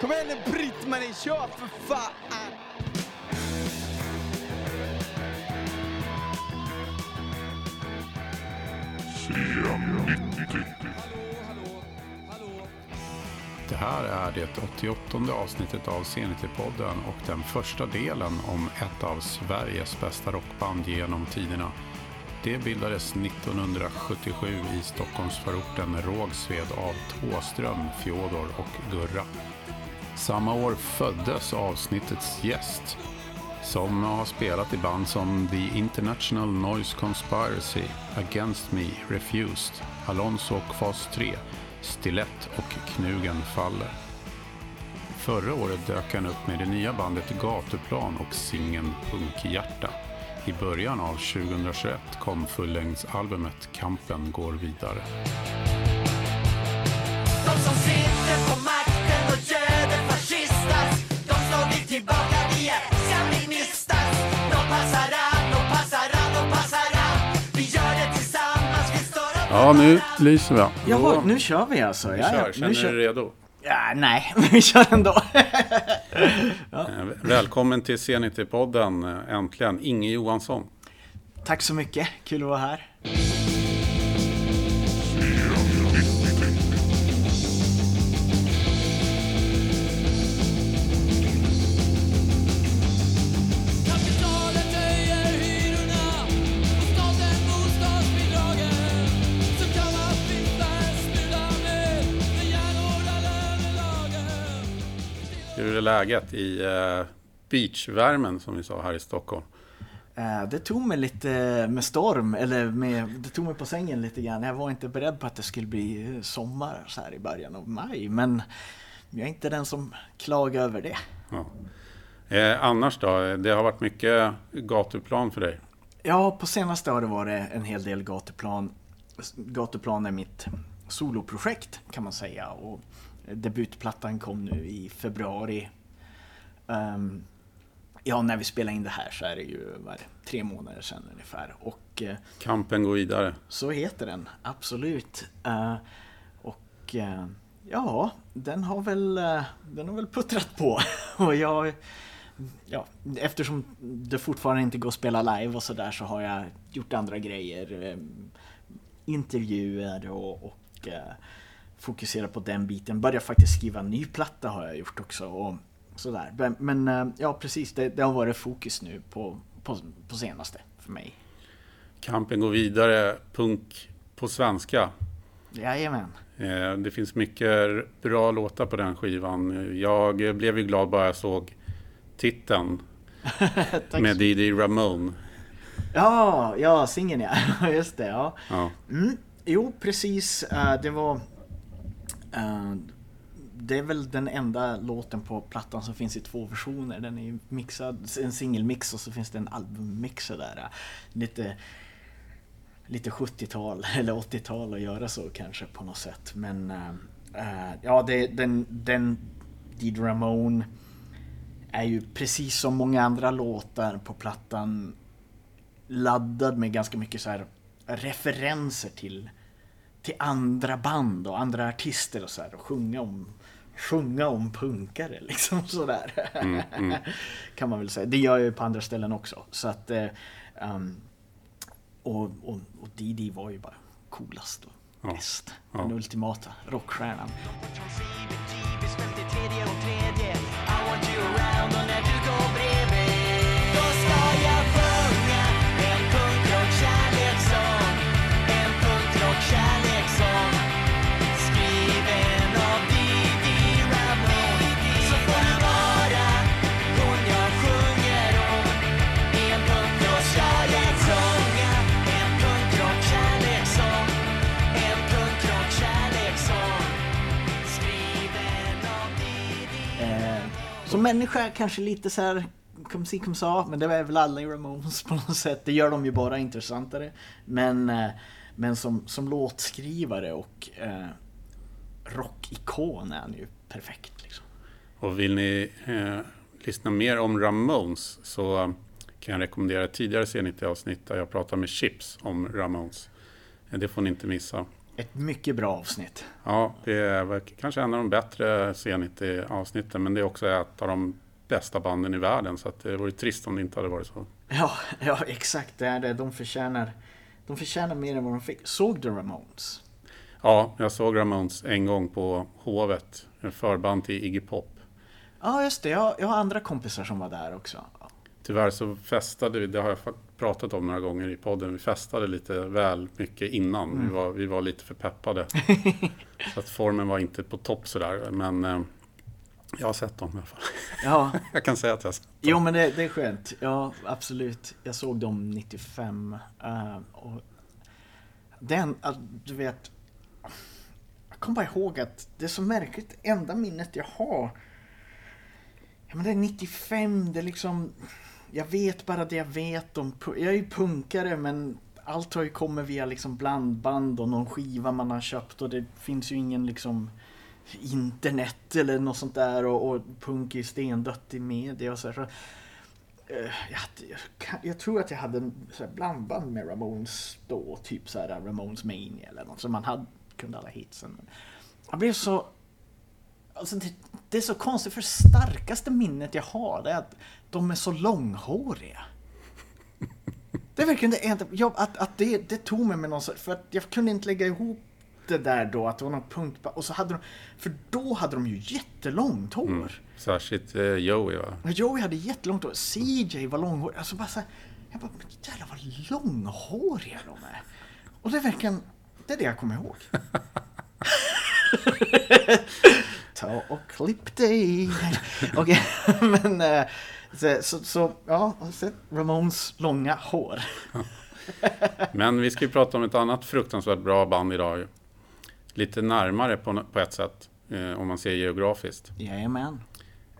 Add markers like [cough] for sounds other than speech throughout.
Kom igen nu Britt-Marie, kör för fan! Det här är det 88 avsnittet av Zenity-podden och den första delen om ett av Sveriges bästa rockband genom tiderna. Det bildades 1977 i Stockholmsförorten Rågsved av Tåström, Fjodor och Gurra. Samma år föddes avsnittets gäst som har spelat i band som The International Noise Conspiracy, Against Me, Refused, Alonso och Fas 3, Stilett och Knugen Faller. Förra året dök han upp med det nya bandet Gatuplan och singeln Punkhjärta. I början av 2021 kom fullängdsalbumet Kampen går vidare. De som sitter på Ja, nu lyser vi. Jaha, nu kör vi alltså. vi Ja, ja, kör. Känner nu du kör... dig redo? Ja, nej, [laughs] vi kör ändå. Eh, Välkommen till Zenity-podden, eh, äntligen. Inge Johansson. Tack så mycket, kul att vara här. Läget i eh, beachvärmen som vi sa här i Stockholm? Eh, Det tog mig lite med storm, eller med, det tog mig på sängen lite grann. Jag var inte beredd på att det skulle bli sommar så här i början av maj. Men jag är inte den som klagar över det. Ja. Eh, annars då? Det har varit mycket gatuplan för dig? Ja, på senaste har det varit en hel del gatuplan. Gatuplan är mitt soloprojekt kan man säga. Och debutplattan kom nu i februari. Ehm, ja, när vi spelar in det här så är det ju vad tre månader sedan ungefär. Och eh, Kampen går vidare. så heter den, absolut. Eh, och eh, ja, den har väl, eh, den har väl puttrat på. [laughs] och jag, ja, eftersom det fortfarande inte går att spela live och sådär så har jag gjort andra grejer. Eh, intervjuer och, och fokuserat på den biten. Börjat faktiskt skriva en ny platta har jag gjort också. Och sådär. Men, men eh, ja, precis, det, det har varit fokus nu på, på, på senaste för mig. Kampen går vidare, punk på svenska. Jajamän. Eh, det finns mycket bra låtar på den skivan. Jag blev ju glad bara jag såg titeln [laughs] med Didi Ramone. Ja, ja, singeln ja. [laughs] Just det, ja. Ja. Mm, jo, precis. eh, det var det är väl den enda låten på plattan som finns i två versioner. Den är ju mixad, en singelmix och så finns det en albummix sådär. Lite, lite 70-tal [laughs] eller 80-tal att göra så kanske på något sätt. Men eh, eh ja, det, den, den Did Ramone är ju precis som många andra låtar på plattan laddad med ganska mycket så här referenser till, till andra band och andra artister och så här och sjunga om sjunga om punkare liksom [laughs] sådär. [laughs] kan man väl säga. Det gör jag ju på andra ställen också. Så att um, och, och, och Didi var ju bara coolast och Ja. bäst. Ja. Den ultimata rockstjärnan. Som människa kanske lite så här kom si kom sa, men det är väl alla i Ramones på något sätt. Det gör dem ju bara intressantare. Men, eh, men som, som låtskrivare och eh, rockikon är han ju perfekt. Liksom. Och vill ni eh, lyssna mer om Ramones så kan jag rekommendera tidigare C90-avsnitt där jag pratar med Chips om Ramones. Eh, det får ni inte missa. Ett mycket bra avsnitt. Ja, det är kanske en av de bättre C90-avsnitten, men det är också ett av de bästa banden i världen, så det vore trist om det inte hade varit så. Ja, [laughs] ja exakt det är det. De förtjänar, de förtjänar mer än vad de fick. Såg du Ramones? Ja, jag såg Ramones en gång på Hovet, en förband till Iggy Pop. Ja, just det. Jag, jag har andra kompisar som var där också. Tyvärr så festade vi, det har jag pratat om några gånger i podden, vi festade lite väl mycket innan. Vi, var, vi var lite för peppade. [laughs] så att formen var inte på topp sådär, men eh, jag har sett dem i alla fall. Ja, [laughs] jag kan säga att jag har sett dem. jo men det, det är skönt. Ja, absolut. Jag såg dem 95. eh, och den, att du vet. Jag kommer bara ihåg att det är så märkligt. Enda minnet jag har. Ja, men det är 95. Det är liksom. Jag vet bara det jag vet om. Jag är ju punkare men allt har ju kommit via liksom blandband och någon skiva man har köpt och det finns ju ingen liksom internet eller något sånt där och, och punk är stendött i media och så. här. så jag, hade, jag, jag tror att jag hade en så här blandband med Ramones då, typ så här Ramones Mania eller något, så man hade, kunde alla hitsen. Jag blev så... Alltså det, det är så konstigt, för det starkaste minnet jag har är att de är så långhåriga. Det är verkligen det enda, jag, att, att det, det tog mig med någon för att jag kunde inte lägga ihop det där då, att det var någon punkt, och så hade de, för då hade de ju jättelångt hår. Mm. Särskilt eh, Joey va? Joey hade jättelångt hår, CJ var långhårig, alltså bara så här, jag bara, men jävlar vad långhåriga de är. Och det är verkligen, det är det jag kommer ihåg. [laughs] Ta och klipp dig. [laughs] Okej, men eh, så, så, så ja, Ramones långa hår. [laughs] Men vi ska ju prata om ett annat fruktansvärt bra band idag. Lite närmare på, på ett sätt, eh, om man ser geografiskt. Jajamän.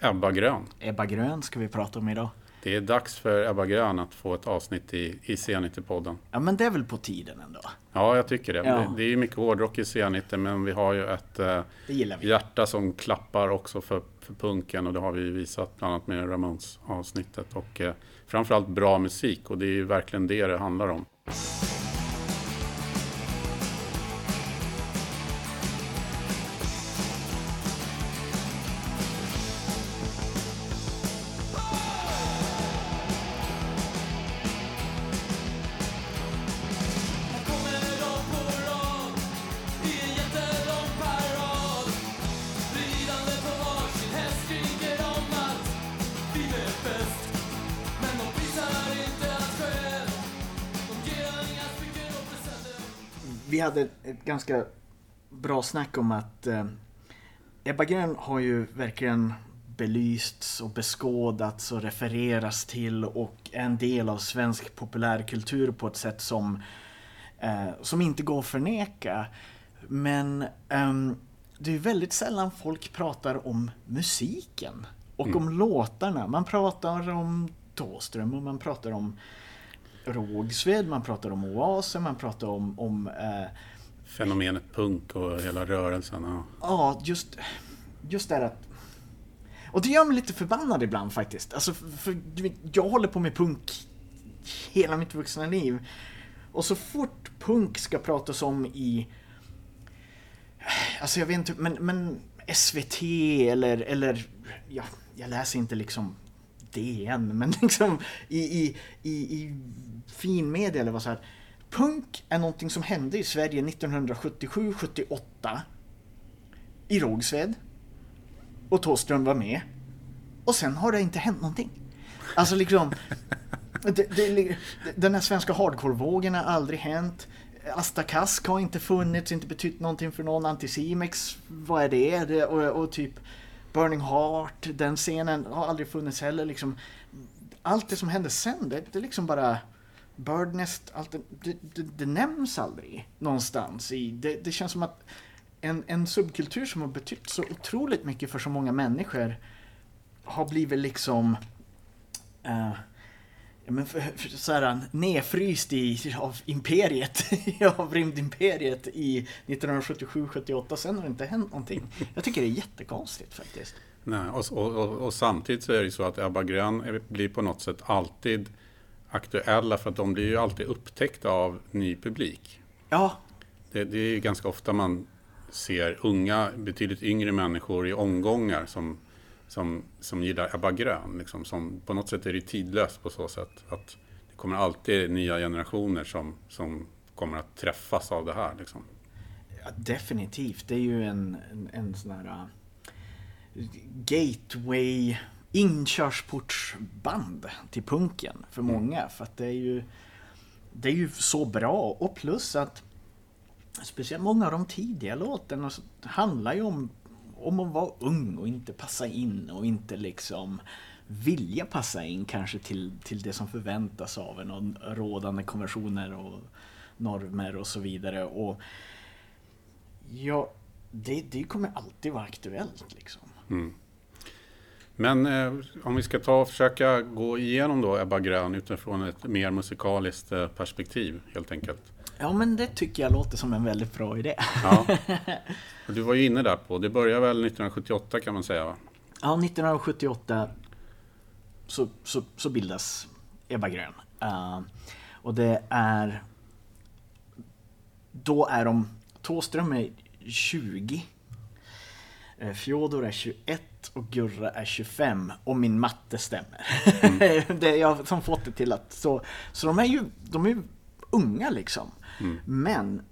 Ebba Grön. Ebba Grön ska vi prata om idag. Det är dags för Ebba Grön att få ett avsnitt i, i C90-podden. Ja, men det är väl på tiden ändå. Ja, jag tycker det. Ja. Det, det är ju mycket hårdrock i C90, men vi har ju ett eh, hjärta som klappar också för, för punken och det har vi visat bland annat med Ramones avsnittet. Och eh, framförallt bra musik och det är ju verkligen det det handlar om. Ganska bra snack om att eh, Ebba Grön har ju verkligen belysts och beskådats och refereras till och är en del av svensk populärkultur på ett sätt som, eh, som inte går att förneka. Men ehm, det är väldigt sällan folk pratar om musiken och om låtarna. Man pratar om Thåström och man pratar om Rågsved, man pratar om Oasen, man pratar om, om eh, Fenomenet punk och hela rörelsen. Ja. Ja, just, just det att... Och det gör mig lite förbannad ibland faktiskt. Alltså, för, för du vet, jag håller på med punk hela mitt vuxna liv. Och så fort punk ska pratas om i... Alltså jag vet inte, men, men SVT eller, eller... Ja, jag läser inte liksom DN, men [laughs] liksom i, i, i, i finmedia eller vad så här. Punk är någonting som hände i Sverige 1977-78 i Rågsved. Och Thåström var med. Och sen har det inte hänt någonting. Alltså liksom... Det, det, den här svenska hardcore-vågen har aldrig hänt. Asta Kask har inte funnits, inte betytt någonting för någon. Anticimex, vad är det? det och, och typ Burning Heart, den scenen har aldrig funnits heller. Liksom, allt det som hände sen, det, det är liksom bara... Birdnest, allt det, det, det, nämns aldrig någonstans. I, det, det känns som att en, en subkultur som har betytt så otroligt mycket för så många människor har blivit liksom uh, ja, men för, för, så här, nedfryst i, av imperiet, [laughs] av rymdimperiet i 1977-78. Sen har det inte hänt någonting. Jag tycker det är jättekonstigt faktiskt. Nej, och, och, och, och samtidigt så är det ju så att Ebba Grön blir på något sätt alltid aktuella för att de blir ju alltid upptäckta av ny publik. Ja, det, det är ju ganska ofta man ser unga, betydligt yngre människor i omgångar som, som, som gillar Ebba Grön. Liksom, som på något sätt är det tidlöst på så sätt att det kommer alltid nya generationer som, som kommer att träffas av det här. Liksom. Ja, definitivt. Det är ju en, en, en sån här uh, gateway inkörsportsband till punken för många. För att det är ju det är ju så bra och plus att speciellt många av de tidiga låtarna handlar ju om, om att vara ung och inte passa in och inte liksom vilja passa in kanske till, till det som förväntas av en och rådande konventioner och normer och så vidare. Och ja, det, det kommer alltid vara aktuellt liksom. Men eh, om vi ska ta och försöka gå igenom då Ebba Grön utifrån ett mer musikaliskt eh, perspektiv helt enkelt. Ja, men det tycker jag låter som en väldigt bra idé. Ja. [laughs] Du var ju inne där på, det börjar väl 1978 kan man säga va? Ja, 1978 så, så, så bildas Ebba Grön. Uh, och det är... Då är de... Tåström är 20. Uh, Fjodor är 21 och Gurra är 25. Och min matte stämmer. [laughs] det är jag som fått det till att... Så, så de är ju de är ju unga liksom. Men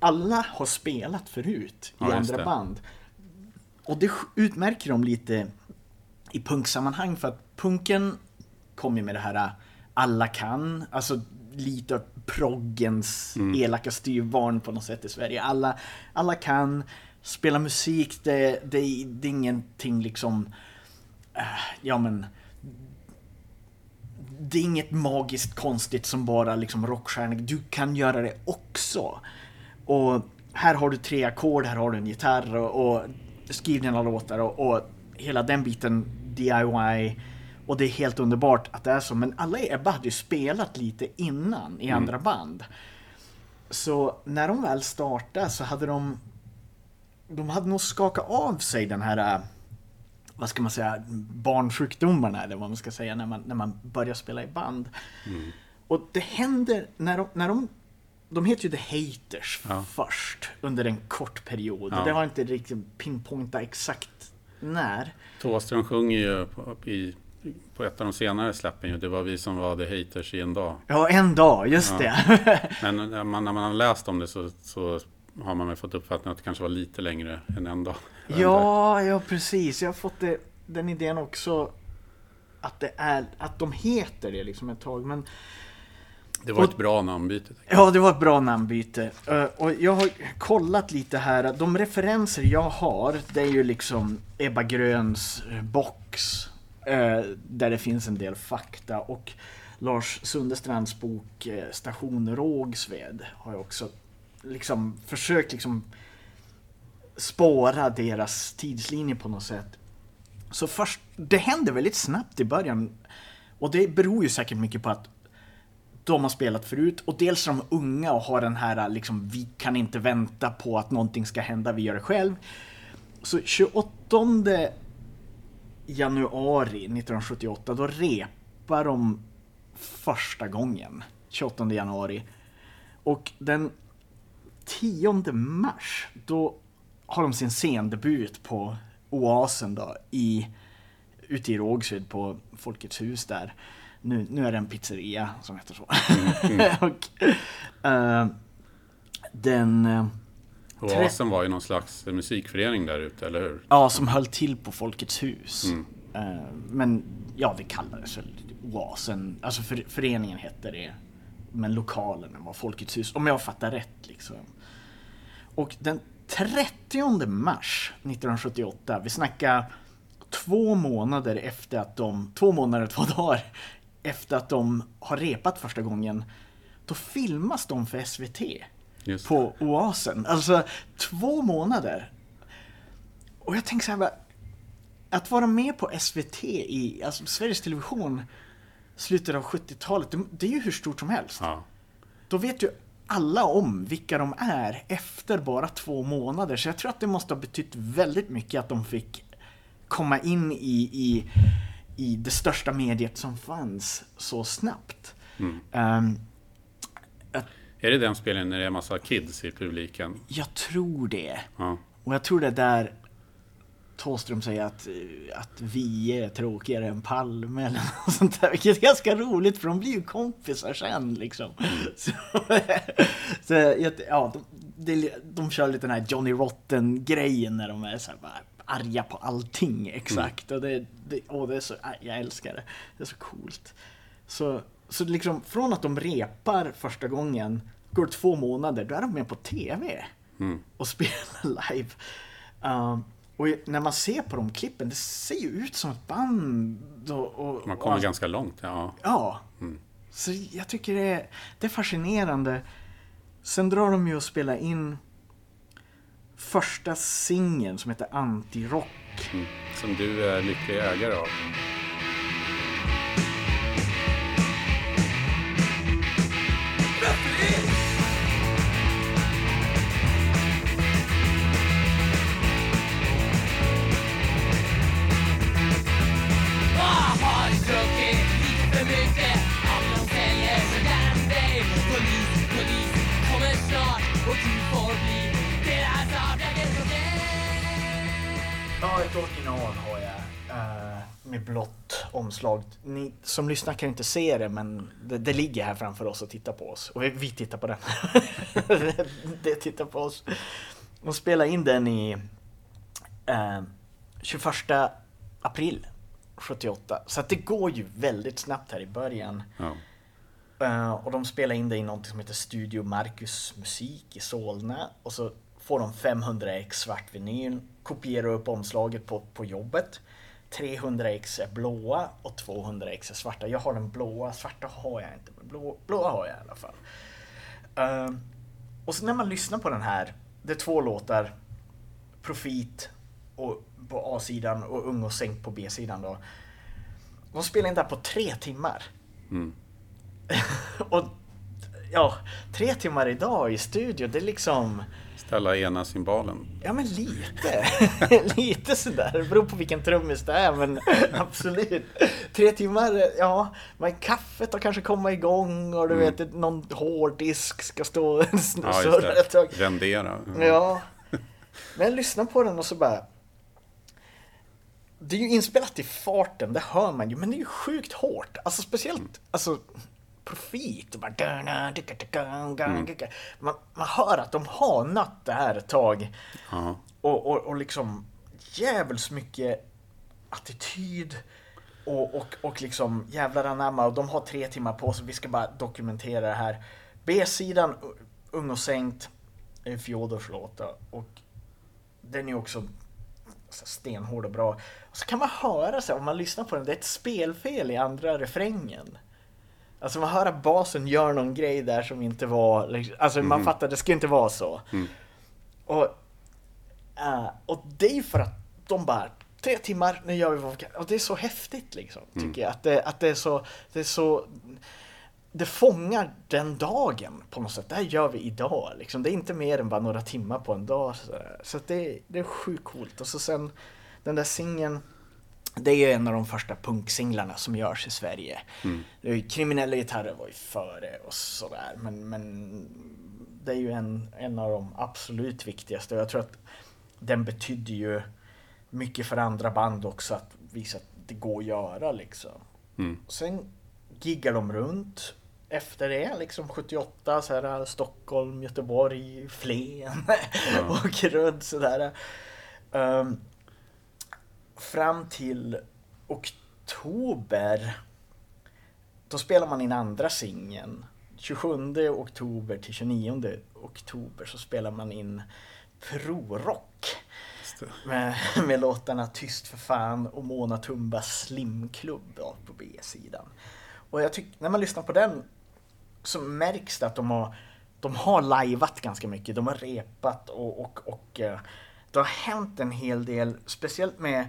alla har spelat förut i Ja, andra band. Och det utmärker dem lite i punksammanhang för att punken kom ju med det här äh, alla kan, alltså lite proggens elaka styvbarn på något sätt i Sverige. Alla, alla kan spela musik, det, det, det är ingenting liksom, äh, ja men det är inget magiskt konstigt som bara liksom rockstjärnor. Du kan göra det också. Och här har du tre ackord, här har du en gitarr och, och skriv dina låtar och, och hela den biten DIY. Och det är helt underbart att det är så. Men alla i Ebba hade ju spelat lite innan i andra band. Så när de väl startade så hade de de hade nog skakat av sig den här, äh, vad ska man säga, barnsjukdomarna eller vad man ska säga när man, när man börjar spela i band. Och det händer när de, när de de heter ju The Haters Ja. först under en kort period. Ja. Det har inte riktigt pinpointat exakt när. Thåström sjunger ju på, i, på ett av de senare släppen ju, det var vi som var the haters i en dag. Ja, en dag, just Ja. det. Men när man, när man har läst om det så, så har man väl fått uppfattningen att det kanske var lite längre än en dag. Ja, ja precis. Jag har fått det, den idén också. Att det är, att de heter det liksom ett tag. Men Det var Och- ett bra namnbyte. Ja, det var ett bra namnbyte. Eh, Och jag har kollat lite här. De referenser jag har, det är ju liksom Ebba Gröns eh, box. eh, Där det finns en del fakta. Och Lars Sundestrands bok Station Rågsved har jag också liksom försökt liksom spåra deras tidslinje på något sätt. Så först, det händer väldigt snabbt i början. Och det beror ju säkert mycket på att de har spelat förut och dels är de unga och har den här liksom, vi kan inte vänta på att någonting ska hända, vi gör det själv. Så 28 januari 1978, då repar de första gången. 28 januari. Och den 10 mars, då har de sin scendebut på Oasen då, i, ute i Rågsved på Folkets hus där. Nu, nu är det en pizzeria som heter så. [laughs] och, eh, den, eh, Oasen var ju någon slags musikförening där ute, eller hur? ja, som höll till på Folkets hus. Mm. Eh, men ja, det kallades väl Oasen, alltså för, föreningen hette det. Men lokalen var Folkets hus, om jag fattar rätt liksom. Och den 30 mars 1978, vi snackar två månader efter att de, två månader, två dagar efter att de har repat första gången, då filmas de för SVT Just på Oasen. Alltså två månader. Och jag tänker så här, bara, att vara med på SVT i alltså Sveriges Television slutet av 70-talet, det, det är ju hur stort som helst. Ja. Då vet ju alla om vilka de är efter bara två månader. Så jag tror att det måste ha betytt väldigt mycket att de fick komma in i, i, i det största mediet som fanns så snabbt. Mm. Ehm, att, Är det den spelningen när det är massa kids i publiken? Jag tror det. Ja. Och jag tror det är där Thåström säger att, att vi är tråkigare än Palme eller [laughs] något sånt där. Vilket är ganska roligt för de blir ju kompisar sen liksom. Så, [laughs] så jag- ja, de, de, kör lite den här Johnny Rotten-grejen när de är så här bara arga på allting exakt. Och det, det, åh, det är så, jag älskar det. Det är så coolt. Så, så liksom från att de repar första gången, går två månader, då är de med på TV och [laughs] spelar live. Um, och när man ser på de klippen, det ser ju ut som ett band. Och, och, Man kommer och, ganska långt. Ja. Ja. Så jag tycker det är, det är fascinerande. Sen drar de ju och spelar in första singeln som heter Antirock. Mm. Som du är lycklig ägare av. Ja, ett original har jag. eh, med blått omslag. Ni som lyssnar kan inte se det, men det, det ligger här framför oss och tittar på oss. Och vi, vi tittar på den. det, [laughs] det tittar på oss. De spelade in den i eh, 21 april 78. Så att det går ju väldigt snabbt här i början. Ja. Eh, och de spelar in det i något som heter Studio Marcus Musik i Solna. Och så får de 500 ex svart vinyl, kopierar upp omslaget på, på jobbet. 300 ex är blåa och 200 ex är svarta. Jag har den blåa, svarta har jag inte. Men blå, blåa har jag i alla fall. Eh, och så när man lyssnar på den här, det är två låtar. Profit och, på A-sidan och Ung och sänkt på B-sidan då. De spelar in det här på tre timmar. Mm. [laughs] och ja, tre timmar idag i studio, det är liksom, Ställa ena cymbalen. ja men lite, [laughs] lite sådär. Det beror på vilken trummis det är, men [laughs] absolut. Tre timmar, ja, men kaffet har kanske komma igång och du vet, någon hårddisk ska stå och [laughs] Ja, just surra ett tag. Rendera. Ja. Men jag lyssnar på den och så bara... Det är ju inspelat i farten, det hör man ju, men det är ju sjukt hårt. Alltså speciellt, alltså profit. Och bara, man, man hör att de har nött det här ett tag. Ja. Och, och, och liksom jävligt mycket attityd och, och, och liksom jävlar anamma och de har tre timmar på sig. Vi ska bara dokumentera det här. B-sidan, Ung och sänkt, är Fjodors låt och den är också så stenhård och bra. Och så kan man höra så här, om man lyssnar på den, det är ett spelfel i andra refrängen. Alltså man hör att basen gör någon grej där som inte var, liksom- alltså man fattar, det ska inte vara så. Och, eh, och det är för att de bara, tre timmar, nu gör vi vad vi kan. Och det är så häftigt liksom, tycker jag. Att det, att det är så, det är så, det fångar den dagen på något sätt. Det här gör vi idag liksom. Det är inte mer än bara några timmar på en dag. Så, så det, det är sjukt coolt. Och så sen den där singeln, det är ju en av de första punksinglarna som görs i Sverige. Ju- Kriminella gitarrer var ju före och sådär. Men, men det är ju en, en av de absolut viktigaste. Jag tror att den betydde ju mycket för andra band också att visa att det går att göra liksom. Mm. Sen giggar de runt efter det, liksom 78, så här, Stockholm, Göteborg, Flen, [laughs] åker runt sådär. Um, fram till oktober, då spelar man in andra singeln. 27 oktober till 29 oktober så spelar man in Prorock. Med, med låtarna Tyst för fan och Mona Tumbas Slimklubb på B-sidan. Och jag tycker, när man lyssnar på den så märks det att de har, de har lajvat ganska mycket. De har repat och, och, och eh, det har hänt en hel del, speciellt med,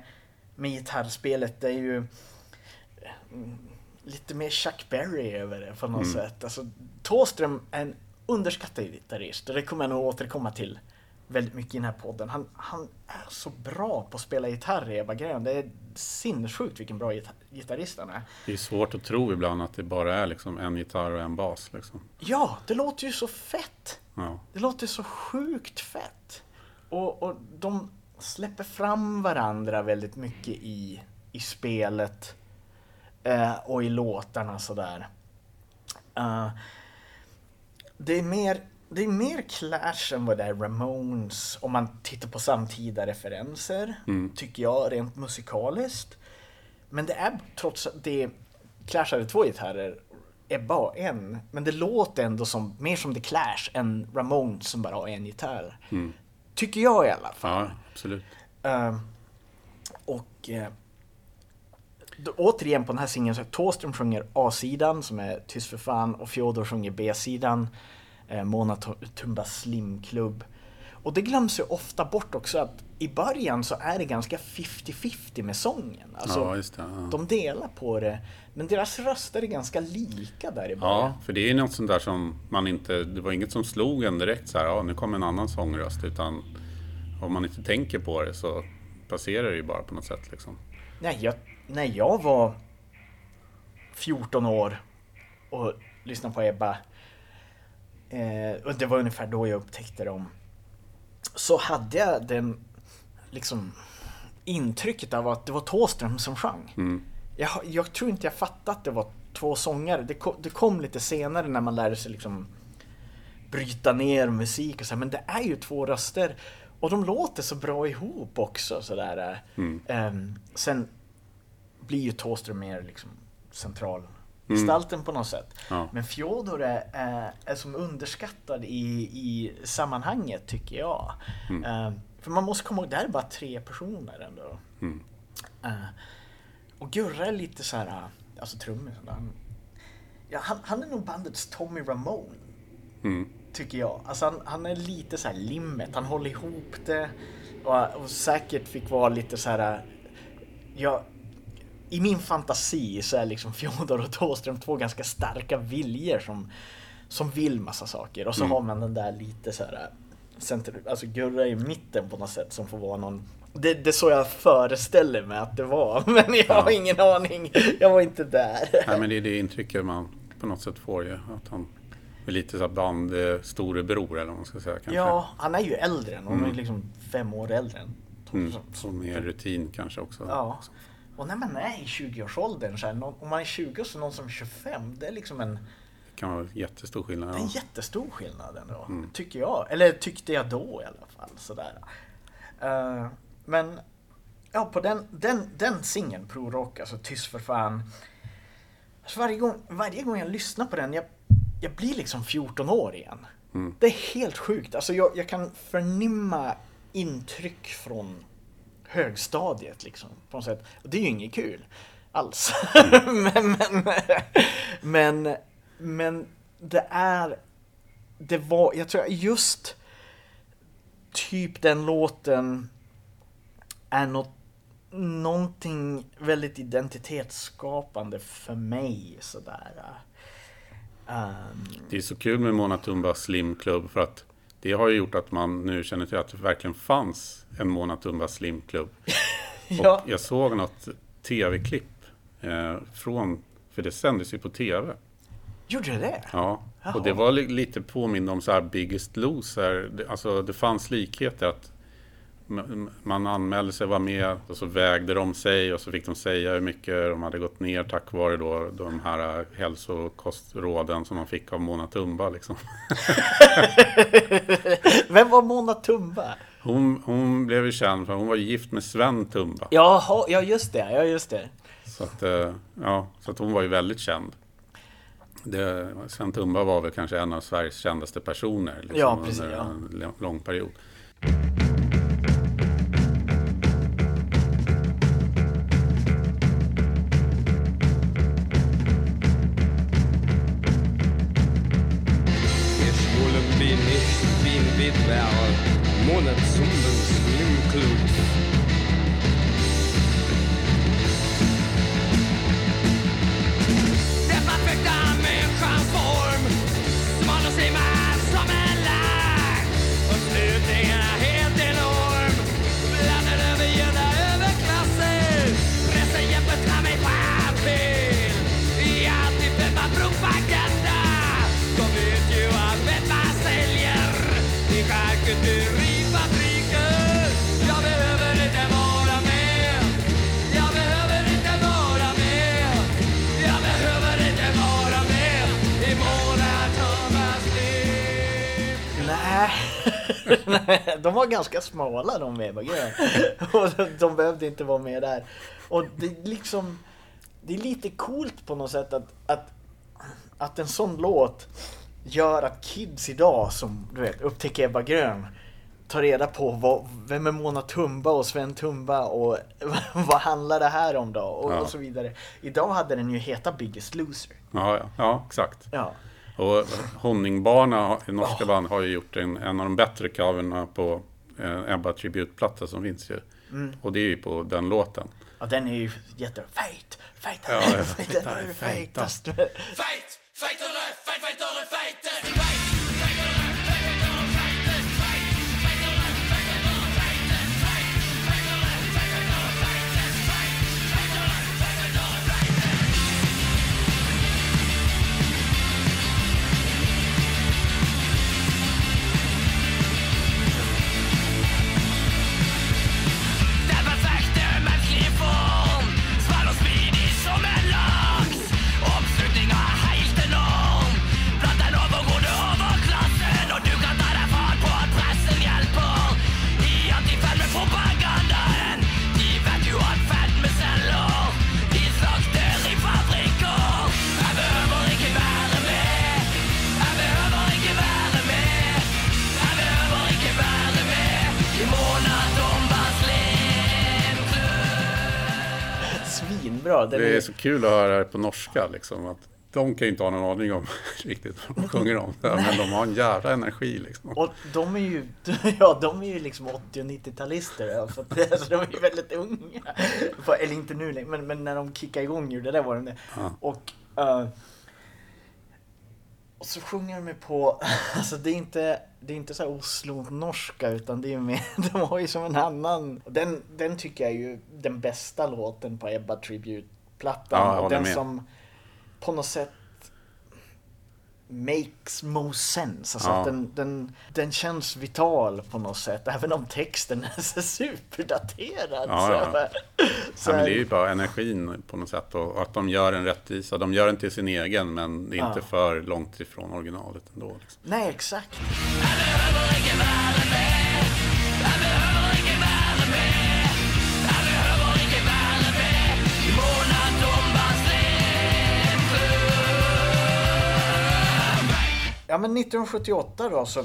med gitarrspelet. Det är ju mm, lite mer Chuck Berry över det på något sätt. Alltså, Thåström är en underskattad gitarrist och det kommer jag nog återkomma till väldigt mycket i den här podden. Han, han är så bra på att spela gitarr, Ebba Grön. Det är sinnessjukt vilken bra gita- gitarrist han är. Det är svårt att tro ibland att det bara är liksom en gitarr och en bas. Liksom. Ja, det låter ju så fett! Ja. Det låter så sjukt fett. Och, och de släpper fram varandra väldigt mycket i, i spelet eh, och i låtarna sådär. Eh, det är mer det är mer Clash än vad det är Ramones om man tittar på samtida referenser, tycker jag, rent musikaliskt. Men det är trots att det Clash hade två gitarrer, Ebba har en. Men det låter ändå som, mer som The Clash än Ramones som bara har en gitarr. Tycker jag i alla fall. ja, absolut. Ehm, och eh, då, återigen på den här singeln så är Thåström sjunger A-sidan som är Tyst för fan och Fjodor sjunger B-sidan eh, Mona Tu- Tumba Slim Club. Och det glöms ju ofta bort också att i början så är det ganska 50-50 med sången. Alltså, Ja, just det. Ja. De delar på det, men deras röster är ganska lika där i början. Ja, för det är något sånt där som man inte, det var inget som slog en direkt så här, ja nu kommer en annan sångröst, utan om man inte tänker på det så passerar det ju bara på något sätt liksom. Nej, jag, när jag var 14 år och lyssnade på Ebba, eh, och det var ungefär då jag upptäckte dem, så hade jag den liksom intrycket av att det var Thåström som sjöng. Jag, jag tror inte jag fattade att det var två sångare. Det kom, det kom lite senare när man lärde sig liksom bryta ner musik och så här, men det är ju två röster och de låter så bra ihop också sådär. Ehm, sen blir ju Thåström mer liksom central gestalten på något sätt. Ja. Men Fjodor är, är, är som underskattad i, i sammanhanget tycker jag. Ehm, för man måste komma ihåg, det här är bara tre personer ändå. Eh, och Gurra är lite så här, alltså trummisen, han, ja, han, han är nog bandets Tommy Ramone. Tycker jag. Alltså han, han är lite så här limmet, han håller ihop det. Och, och säkert fick vara lite så här, ja, i min fantasi så är liksom Fjodor och Thåström två ganska starka viljor som, som vill massa saker. Och så har man den där lite så här, center, alltså Gurra i mitten på något sätt som får vara någon det, det är så jag föreställer mig att det var, [laughs] men jag har Ja. ingen aning. Jag var inte där. Nej, men det är det intrycket man på något sätt får ju. Att han är lite så band eh, storebror eller vad man ska säga kanske. Ja, han är ju äldre än, hon är liksom fem år äldre än Mm, mer rutin kanske också. Ja. Och när man är i 20-årsåldern, så här, någon, om man är 20 och så någon som är 25, det är liksom en, Det kan vara jättestor skillnad. det är en jättestor skillnad ändå. Tycker jag. Eller tyckte jag då i alla fall. Sådär. Eh, men ja, på den, den, den singeln, Pro Rock, alltså Tyst för fan. Alltså varje, gång, varje gång jag lyssnar på den, jag, jag blir liksom 14 år igen. Det är helt sjukt. Alltså jag, jag kan förnimma intryck från högstadiet liksom. På något sätt. Och det är ju inget kul alls. [laughs] men, men, men, men det är, det var, jag tror just typ den låten är något, någonting väldigt identitetsskapande för mig sådär. Um, Det är så kul med Mona Tumba Slim Club för att det har ju gjort att man nu känner till att det verkligen fanns en Mona Tumba Slim Club. ja, Och jag såg något tv-klipp eh, från, för det sändes ju på tv. gjorde det det? Ja, Jaha. och det var li- lite påminn om så här Biggest Loser. Alltså det fanns likheter att man anmälde sig, var med och så vägde de sig och så fick de säga hur mycket de hade gått ner tack vare då de här hälsokostråden som man fick av Mona Tumba. Liksom. [laughs] Vem var Mona Tumba? Hon, hon blev ju känd för hon var gift med Sven Tumba. Jaha, ja just det, ja just det. Så att, eh, ja, så att hon var ju väldigt känd. Det, Sven Tumba var väl kanske en av Sveriges kändaste personer liksom, Ja, precis, under en lång period. Ganska smala de Grön. [laughs] Och de, de behövde inte vara med där. Och det är liksom... Det är lite coolt på något sätt att, att, att en sån låt gör att kids idag som du vet upptäcker Ebba Grön tar reda på vad, vem är Mona Tumba och Sven Tumba och [laughs] vad handlar det här om då och, Ja. och så vidare. Idag hade den ju heta Biggest Loser. Ja, ja, ja exakt. Ja. Och Honningbana, i norska band, har ju gjort en, en av de bättre coverna på eh, Ebba Tribute-platta som finns ju. Mm. Och det är ju på den låten. Ja, den är ju jätte... Fight! Fight! Ja, fight! Ju Fighta. fightast. Fight, fightere, fight, fightere, fightest. Fight, Den Det är är, så kul att höra det på norska liksom. Att de kan ju inte ha någon aning om [laughs] riktigt vad de sjunger om. Men de har en jävla energi liksom. och de är ju, [laughs] ja, de är ju liksom 80 och 90-talister. Ja, för att, alltså, [laughs] de är ju väldigt unga. Eller inte nu längre, men, men när de kickade igång ju, det där var de det. Ja. Och, eh, och så sjunger de på, alltså det är inte, det är inte så här Oslo-norska utan det är mer, de har ju som en annan. Den, den tycker jag är ju den bästa låten på Ebba Tribute-plattan. Ja, och den med. som på något sätt makes most sense. Alltså Ja. att den, den, den känns vital på något sätt. Även om texten [laughs] är så superdaterad. Ja, så, ja. så Ja, men det är ju bara energin på något sätt och att de gör en rättvisa. De gör den till sin egen men det är inte för långt ifrån originalet ändå. Liksom. Nej, exakt. Ja men 1978 då så,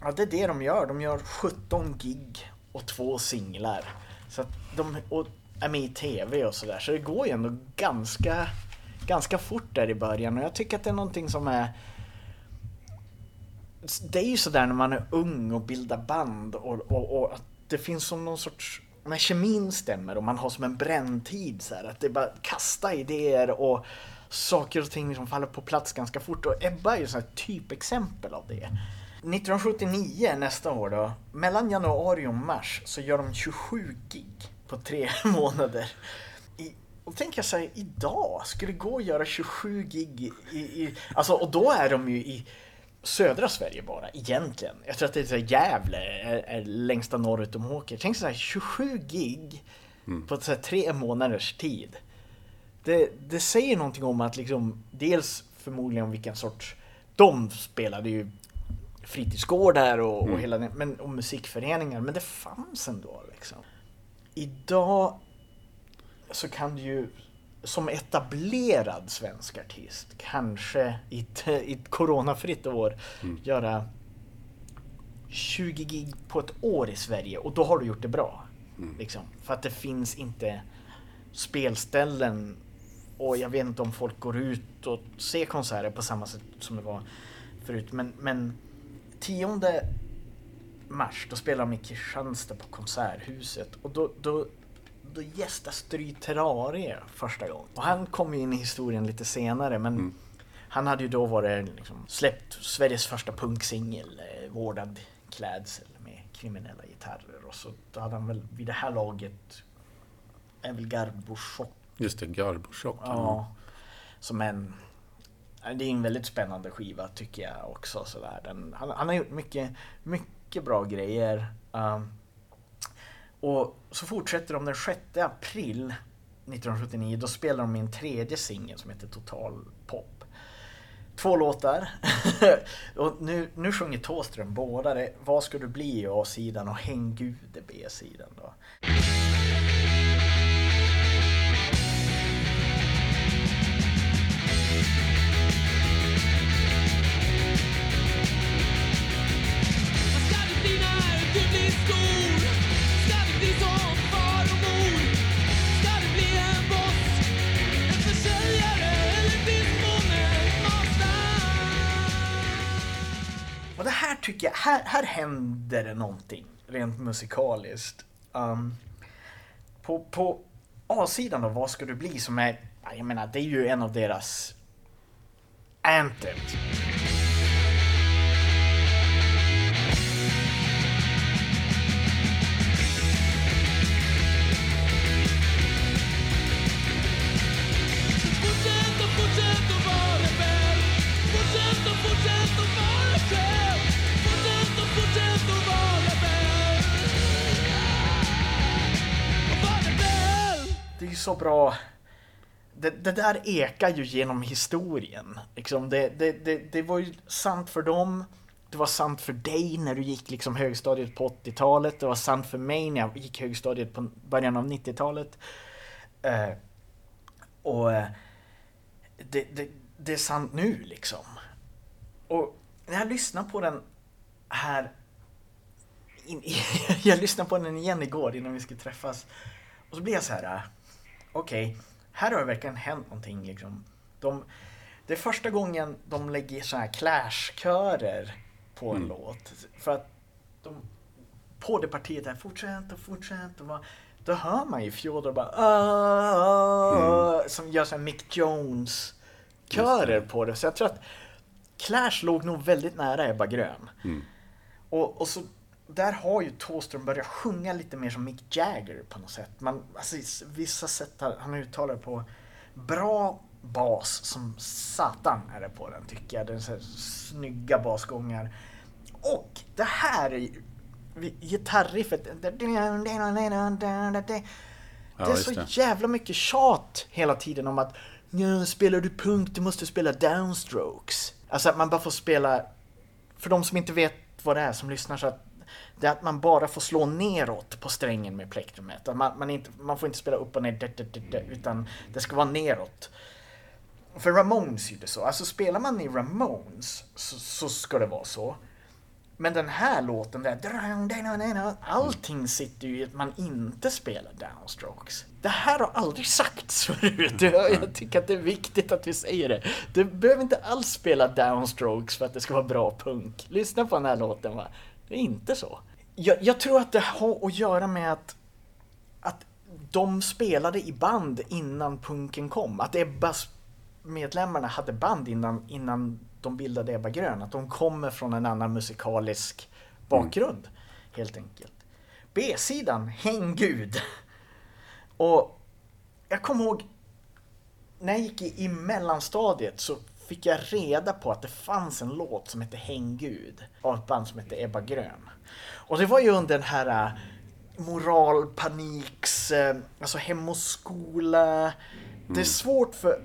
ja det är det de gör. De gör 17 gig och två singlar. Så att de och är med i TV och sådär. Så det går ju ändå ganska, ganska fort där i början. Och jag tycker att det är någonting som är det är ju sådär när man är ung och bildar band och, och, och att det finns som någon sorts, när kemin stämmer och man har som en bränntid så här, att det är bara kasta idéer och saker och ting som faller på plats ganska fort och Ebba är ju här typexempel av det. 1979, nästa år då, mellan januari och mars så gör de 27 gig på tre [laughs] månader. I, och tänker jag säga idag, skulle det gå att göra 27 gig i, i, alltså och då är de ju i södra Sverige bara, egentligen. Jag tror att det är så här, Gävle är, är längsta norrut de åker. Tänk så här 27 gig på så här, tre månaders tid. Det, det säger någonting om att liksom, dels förmodligen vilken sorts, de spelade ju fritidsgårdar och, och hela den, men, och musikföreningar, men det fanns ändå liksom. Idag så kan du ju som etablerad svensk artist kanske i ett, i ett coronafritt år göra 20 gig på ett år i Sverige och då har du gjort det bra. Liksom. För att det finns inte spelställen och jag vet inte om folk går ut och ser konserter på samma sätt som det var förut. Men, men 10 mars då spelar de i Kristianstad på Konserthuset och då, då, då gästar Stry Terrarie första gången. Och han kom ju in i historien lite senare men han hade ju då varit liksom, släppt Sveriges första punksingel, eh, Vårdad klädsel med kriminella gitarrer och så då hade han väl vid det här laget Garbo Chock Just det, Garbochock. Ja. Som en... Det är en väldigt spännande skiva tycker jag också. Sådär. Den, han, han har gjort mycket, mycket bra grejer. Um, och så fortsätter de den 6 april 1979. Då spelar de min tredje singel som heter Total Pop. två låtar. [laughs] och nu, nu sjunger Thåström båda. Det, Vad ska du bli i A-sidan och Häng Gud är B-sidan. Då. Ska bli som far och mor? Ska bli en boss? En försäljare? Eller? Och det här tycker jag, här, här händer det någonting rent musikaliskt. Um, på på A-sidan då, Vad ska du bli? Som är, jag menar, det är ju en av deras anthems. Så bra. Det, det där ekar ju genom historien. Liksom det, det, det, det var ju sant för dem. Det var sant för dig när du gick liksom högstadiet på 80-talet. Det var sant för mig när jag gick högstadiet på början av 90-talet. Eh, och eh, det, det, det är sant nu liksom. Och när jag lyssnar på den här in, [laughs] jag lyssnade på den igen igår innan vi skulle träffas. Och så blir jag så här. Eh, Okej, här har det verkligen hänt någonting liksom. De, det är första gången de lägger så här Clash-körer på en låt. För att de, på det partiet där, fortsätt och fortsätt och bara, då hör man ju Fjodor bara "Ah", som gör så här Mick Jones körer på det. Så jag tror att Clash låg nog väldigt nära Ebba Grön. Och, och så där har ju Thåström börjat sjunga lite mer som Mick Jagger på något sätt. Man, alltså, vissa sätt har han uttalar på bra bas som satan är det på den tycker jag. Den så här snygga basgångar. Och det här är gitarriffet. Det är så det. jävla mycket tjat hela tiden om att "Ja, spelar du punk, du måste spela downstrokes. Alltså att man bara får spela, för de som inte vet vad det är som lyssnar så att det är att man bara får slå neråt på strängen med plektrumet. Man, man, inte, man får inte spela upp och ner, det, det, det, det, utan det ska vara neråt. För Ramones gjorde så. Alltså spelar man i Ramones så, så ska det vara så. Men den här låten där, allting sitter ju i att man inte spelar downstrokes. Det här har aldrig sagts [laughs] förut. Jag jag tycker att det är viktigt att vi säger det. Du behöver inte alls spela downstrokes för att det ska vara bra punk. Lyssna på den här låten va. Det är inte så. Jag, jag tror att det har att göra med att att de spelade i band innan punken kom. Att Ebbas medlemmarna hade band innan, innan de bildade Ebba Grön. Att de kommer från en annan musikalisk bakgrund. Helt enkelt. B-sidan, Häng Gud. Och jag kommer ihåg när jag gick i, i mellanstadiet så fick jag reda på att det fanns en låt som hette Häng Gud av ett band som hette Ebba Grön. Och det var ju under den här äh, moralpaniks, äh, alltså hem och skola. Det är svårt för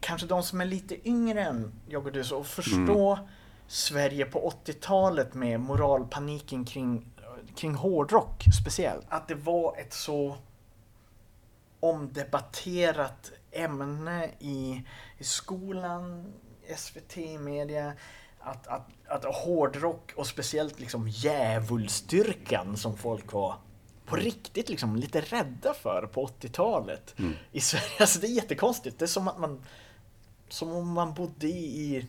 kanske de som är lite yngre än jag och du så att förstå Sverige på 80-talet med moralpaniken kring, kring hårdrock speciellt. Att det var ett så omdebatterat ämne i, i skolan, SVT, media. Att, att, att hårdrock och speciellt liksom djävulsdyrkan som folk var på riktigt liksom lite rädda för på 80-talet i Sverige. [laughs] Alltså det är jättekonstigt. Det är som att man som om man bodde i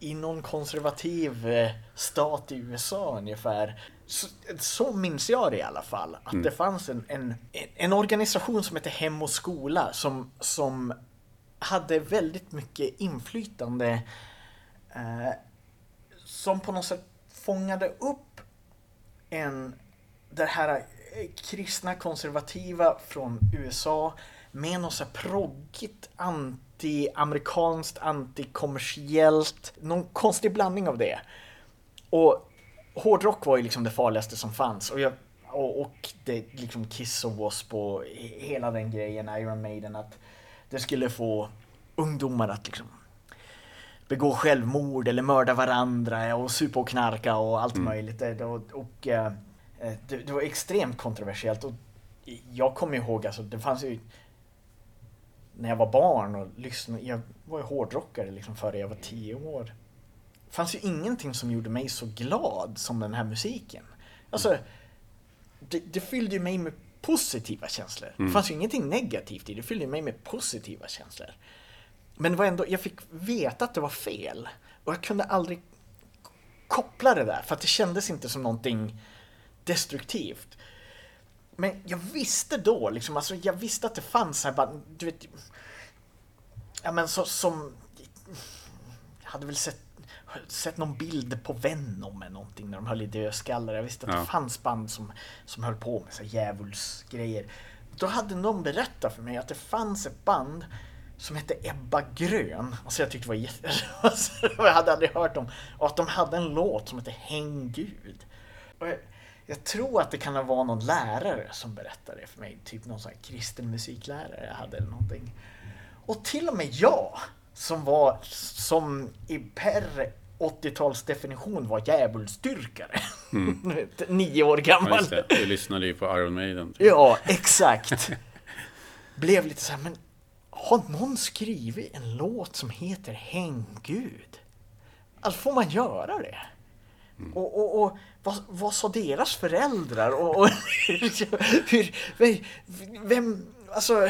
i någon konservativ eh, stat i USA ungefär. Så, så minns jag det i alla fall. Att det fanns en, en, en organisation som hette Hem och skola som, som hade väldigt mycket inflytande. Eh, som på något sätt fångade upp en, det här eh, kristna konservativa från USA med något så här proggigt anti-amerikanskt, anti-kommersiellt, någon konstig blandning av det. Och hårdrock var ju liksom det farligaste som fanns. Och, jag, och, och det liksom Kiss och W.A.S.P. och hela den grejen, Iron Maiden, att det skulle få ungdomar att liksom begå självmord eller mörda varandra och supa och knarka och allt möjligt. Det- Och, och eh, det, det var extremt kontroversiellt. Och jag kommer ihåg, alltså det fanns ju när jag var barn och lyssnade, jag var ju hårdrockare liksom före jag var tio år. Det fanns ju ingenting som gjorde mig så glad som den här musiken. Alltså, det, det fyllde ju mig med positiva känslor. Det fanns ju ingenting negativt i det, det fyllde mig med positiva känslor. Men var ändå, jag fick veta att det var fel. Och jag kunde aldrig koppla det där, för att det kändes inte som någonting destruktivt. Men jag visste då, liksom, alltså jag visste att det fanns här bara, du vet, ja men så, som, jag hade väl sett, sett någon bild på Venom eller någonting när de höll i dödskallar. Jag visste att Ja. det fanns band som, som höll på med så djävulsgrejer. Då hade någon berättat för mig att det fanns ett band som hette Ebba Grön. Alltså jag tyckte det var jätte... [laughs] alltså, jag hade aldrig hört dem. Och att de hade en låt som hette Häng Gud. Och jag, jag tror att det kan ha varit någon lärare som berättade det för mig. Typ någon sån här kristen musiklärare jag hade eller någonting. Och till och med jag, som var, som i per 80-talsdefinition var djävulsdyrkare. [laughs] Nio år Mm. Ja, gammal. det. Du lyssnade ju på Iron Maiden. Ja, exakt. Blev lite så här, men har någon skrivit en låt som heter Häng Gud? Alltså får man göra det? Och, och, och vad, vad sa deras föräldrar? Och, och [laughs] hur, vem, alltså, [laughs]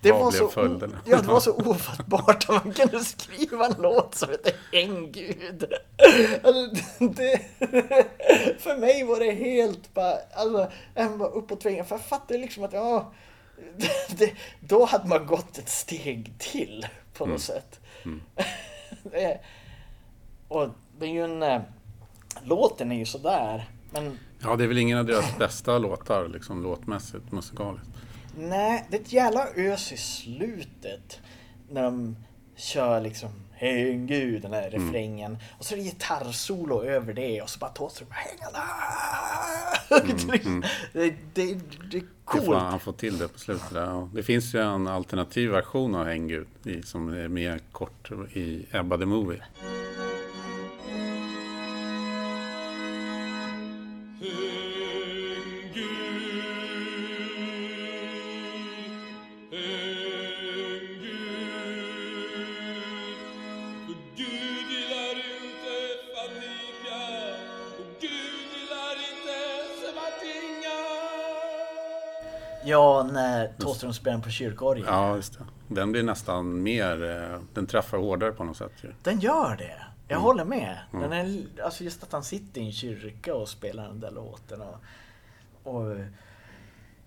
det Vad var blev så, följderna? ja, det var så [laughs] ofattbart att man kunde skriva en låt som heter Häng Gud. Alltså, det, för mig var det helt bara, alltså, jag var uppåt väggen. För jag fattade liksom att, ja, [laughs] det, då hade man gått ett steg till på något sätt. [laughs] Det, och det är ju en, eh, låten är ju sådär, men Ja, det är väl ingen av deras bästa låtar, liksom låtmässigt, musikaliskt. Nej, det är ett jävla ös i slutet. När de kör liksom Häng Gud, den här refrängen. Och så är det gitarrsolo över det och så bara Thåström Hängarna! [laughs] det, det, det är Det coolt. får han får till det på slutet. Där. Och Det finns ju en alternativ version av Häng som är mer kort i Ebba the Movie. Spelar på kyrkorgeln. Ja, just det. Den blir nästan mer, eh, den träffar hårdare på något sätt. Ju. Den gör det. Jag håller med. Den är, alltså just att han sitter i en kyrka och spelar den där låten och, och,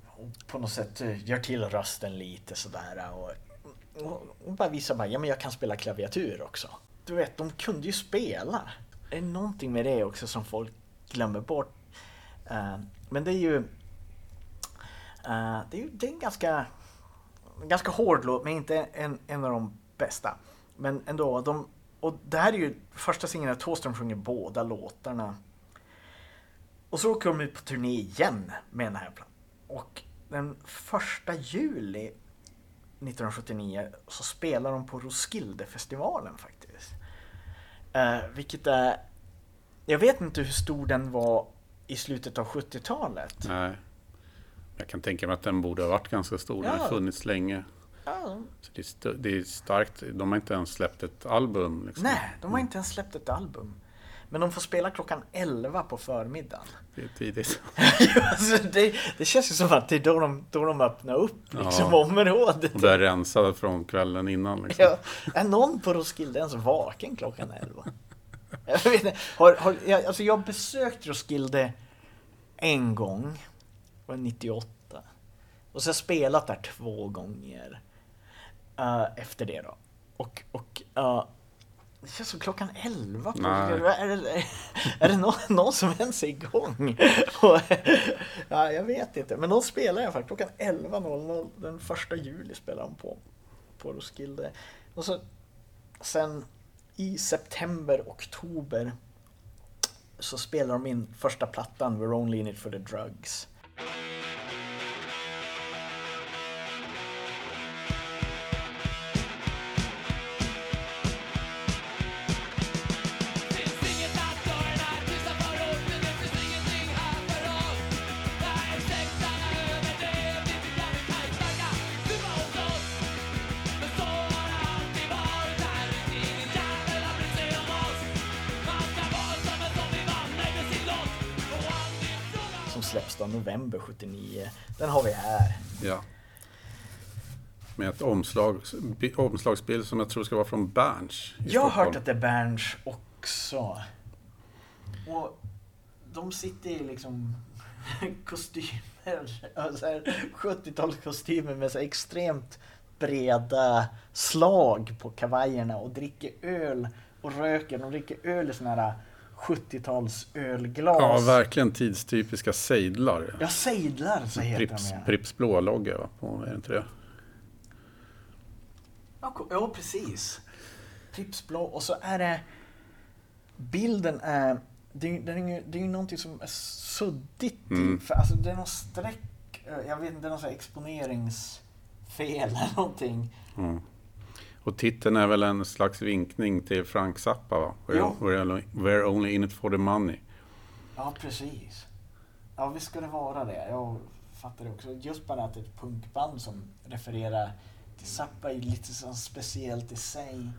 och på något sätt eh, gör till rösten lite sådär och, och, och bara visar bara, ja men jag kan spela klaviatur också. Du vet, de kunde ju spela. Det är någonting med det också som folk glömmer bort. Eh, men det är ju Uh, det är ju det är en ganska ganska hård låt, men inte en, en av de bästa. Men ändå, de, och det här är ju första singeln där Thåström sjunger båda låtarna. Och så åker de ut på turné igen med den här plattan. Och den första juli 1979 så spelar de på Roskildefestivalen faktiskt. Uh, vilket är, jag vet inte hur stor den var i slutet av 70-talet. Nej. Jag kan tänka mig att den borde ha varit ganska stor. Den Ja. har funnits länge. Ja, Så det, är det är starkt. De har inte ens släppt ett album. Liksom. nej, de har inte ens släppt ett album. Men de får spela klockan 11 på förmiddagen. Det är tidigt. [laughs] alltså det, det känns ju som att det är då de, då de öppnar upp liksom, Ja. området. Och börjar rensa från kvällen innan. Liksom. Ja, är någon på Roskilde ens vaken klockan 11? Jag vet inte, har, har, jag, alltså jag har besökt Roskilde en gång, var 98. Och så har jag spelat där två gånger eh, efter det då. Och, och eh, det känns som klockan 11 på. Är det, är det någon, någon som ens är igång? Och, ja, jag vet inte, men de spelar alla fall klockan 11.00 den första juli spelar de på, på Roskilde. Och så sen i september, oktober så spelar de in första plattan, We're Only In It For The Drugs. Thank you. Ett omslag, bi- omslagsbild som jag tror ska vara från Berns. Jag har Stockholm. hört att det är Berns också. Och de sitter i liksom [laughs] kostymer, så här 70-talskostymer med så extremt breda slag på kavajerna och dricker öl och röker. De dricker öl i såna här 70-tals ölglas. Ja, verkligen tidstypiska sejdlar. Ja, sejdlar så heter Prips, de ja. Prips blå-logga är det inte det? Ja, precis. Pripps blå och så är det bilden är det är, ju- det är, ju, det är någonting som är suddigt Mm. för alltså det är någon streck, eh, jag vet inte, någon sån här exponeringsfel [laughs] eller någonting. Mm. Och titeln är väl en slags vinkning till Frank Zappa va? We're, Ja. we're, we're only in it for the money. Ja, precis. Ja, visst ska det vara det. Jag fattar det också. Just bara att det är ett punkband som refererar Zappa är ju lite så speciellt i sig.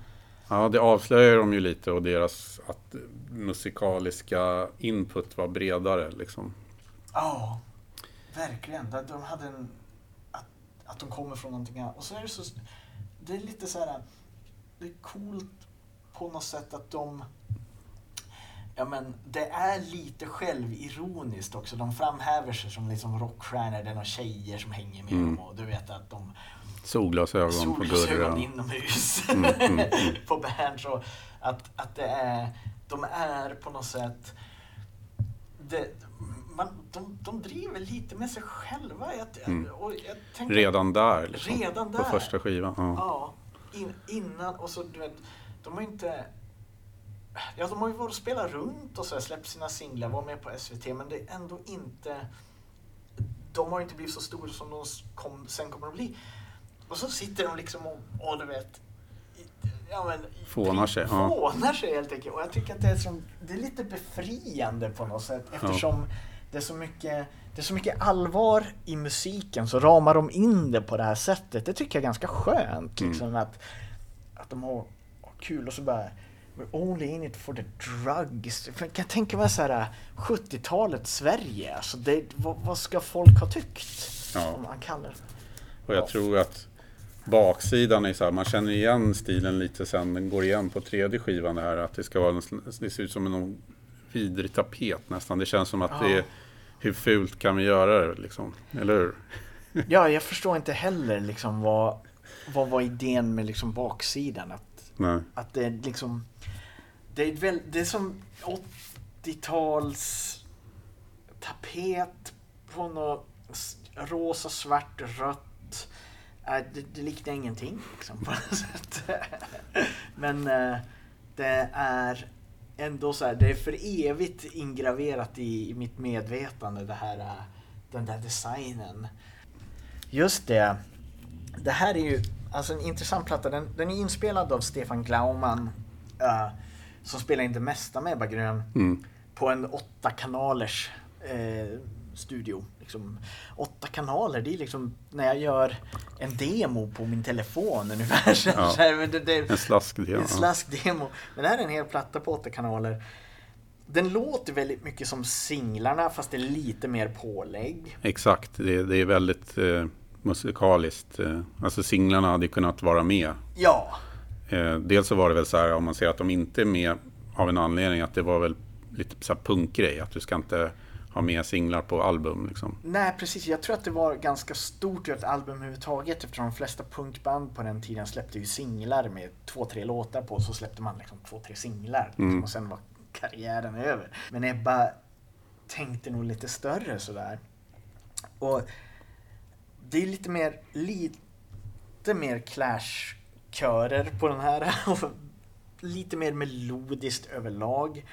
Ja, det avslöjar de ju lite och deras att musikaliska input var bredare liksom. Ja, verkligen. De- De hade en... Att, att de kommer från någonting annat. Och så är det så... Det är lite så här... Det är coolt på något sätt att de... Ja men det är lite självironiskt också. De framhäver sig som liksom rockstjärnor. Det är några tjejer som hänger med Mm. dem och du vet att de Solglasögon på solglasögon Gurra. inomhus Mm, mm, mm. [laughs] på Berns. Att, att det är, de är på något sätt, det, man, de, de driver lite med sig själva. Jag, Mm. och jag tänker, Redan där liksom. Redan På där. första skivan. Ja. Ja, in, innan och så du vet, de har inte Ja, de har ju varit och spelat runt och så här, släppt sina singlar, var med på SVT, men det är ändå inte... De har inte blivit så stora som de kom, sen kommer att bli. Och så sitter de liksom och, och du vet... Ja, men, Fånar sig, ja. Fånar sig helt enkelt. Och jag tycker att det är, som, det är lite befriande på något sätt eftersom det är så mycket det är så mycket allvar i musiken så ramar de in det på det här sättet. Det tycker jag är ganska skönt. Mm. Liksom, att, att de har, har kul och så bara We're only in it for the drugs. För jag kan tänka mig så här 70-talets Sverige. Alltså det, vad, vad ska folk ha tyckt? Ja. Om man kallar det. Och jag tror att baksidan är så här, man känner igen stilen lite sen, den går igen på tredje skivan det här, att det ska vara, en det ser ut som en vidrig tapet nästan. Det känns som att det Ja. är, hur fult kan vi göra det liksom? Eller hur? [laughs] Ja, jag förstår inte heller liksom vad, vad var idén med liksom baksidan. Att, Nej. att det är liksom det är, väl, det är som 80-tals tapet på något rosa, svart, rött. Det, det liknar ingenting liksom, på något sätt. [laughs] Men eh, det är ändå så här, det är för evigt ingraverat i, i mitt medvetande det här, eh, den där designen. Just det. Det här är ju alltså en intressant platta. Den, den är inspelad av Stefan Glaumann eh, som spelar in det mesta med Ebba Grön Mm. på en åtta kanalers eh, studio. Liksom, åtta kanaler, det är liksom när jag gör en demo på min telefon ungefär. Så, Ja. så här, men det, det, En slaskdel. en slaskdemo. Men det här är en hel platta på åtta kanaler. Den låter väldigt mycket som singlarna fast det är lite mer pålägg. Exakt, det, det är väldigt eh, musikaliskt. Eh, alltså singlarna hade kunnat vara med. Ja, Eh, dels så var det väl så här om man ser att de inte är med av en anledning att det var väl lite så här punkgrej. Att du ska inte ha med singlar på album liksom. Nej precis, jag tror att det var ganska stort att ett album överhuvudtaget eftersom de flesta punkband på den tiden släppte ju singlar med två, tre låtar på så släppte man liksom två, tre singlar liksom, Mm. och sen var karriären över. Men Ebba tänkte nog lite större sådär. Och det är lite mer, lite mer Clash-körer på den här [laughs] och lite mer melodiskt överlag.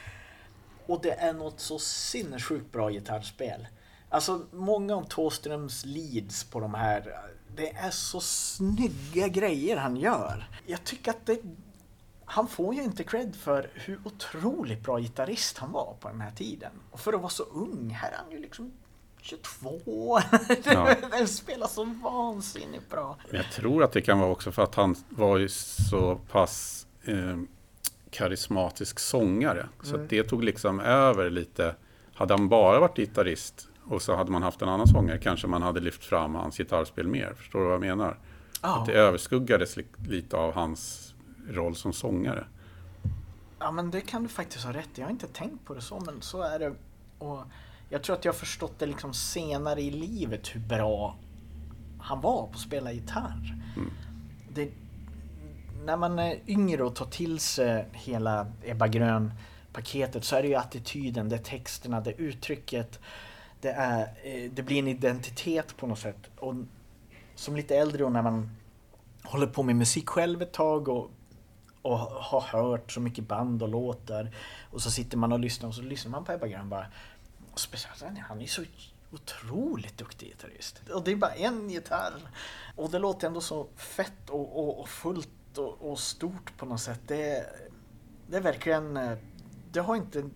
Och det är något så sinnessjukt bra gitarrspel. Alltså många av Thåströms leads på de här, det är så snygga grejer han gör. Jag tycker att det, han får ju inte cred för hur otroligt bra gitarrist han var på den här tiden. Och för att vara så ung, här är han ju liksom 22. [laughs] Ja. Den spelar så vansinnigt bra. Jag tror att det kan vara också för att han var ju så pass eh, karismatisk sångare. Så Mm. det tog liksom över lite. Hade han bara varit gitarrist och så hade man haft en annan sångare kanske man hade lyft fram hans gitarrspel mer. Förstår du vad jag menar? Ja. Att det överskuggades li- lite av hans roll som sångare. Ja men det kan du faktiskt ha rätt i. Jag har inte tänkt på det så men så är det. Och jag tror att jag har förstått det liksom senare i livet hur bra han var på att spela gitarr. Det, när man är yngre och tar till sig hela Ebba Grön paketet så är det ju attityden, det är texterna, det är uttrycket. Det, är, eh, det blir en identitet på något sätt. Och som lite äldre och när man håller på med musik själv ett tag och och har hört så mycket band och låtar. Och så sitter man och lyssnar och så lyssnar man på Ebba Grön bara. Och speciellt han- han är så otroligt duktig gitarrist. Och det är bara en gitarr. Och det låter ändå så fett och, och, och fullt och, och stort på något sätt. Det, det är verkligen, eh, det har inte,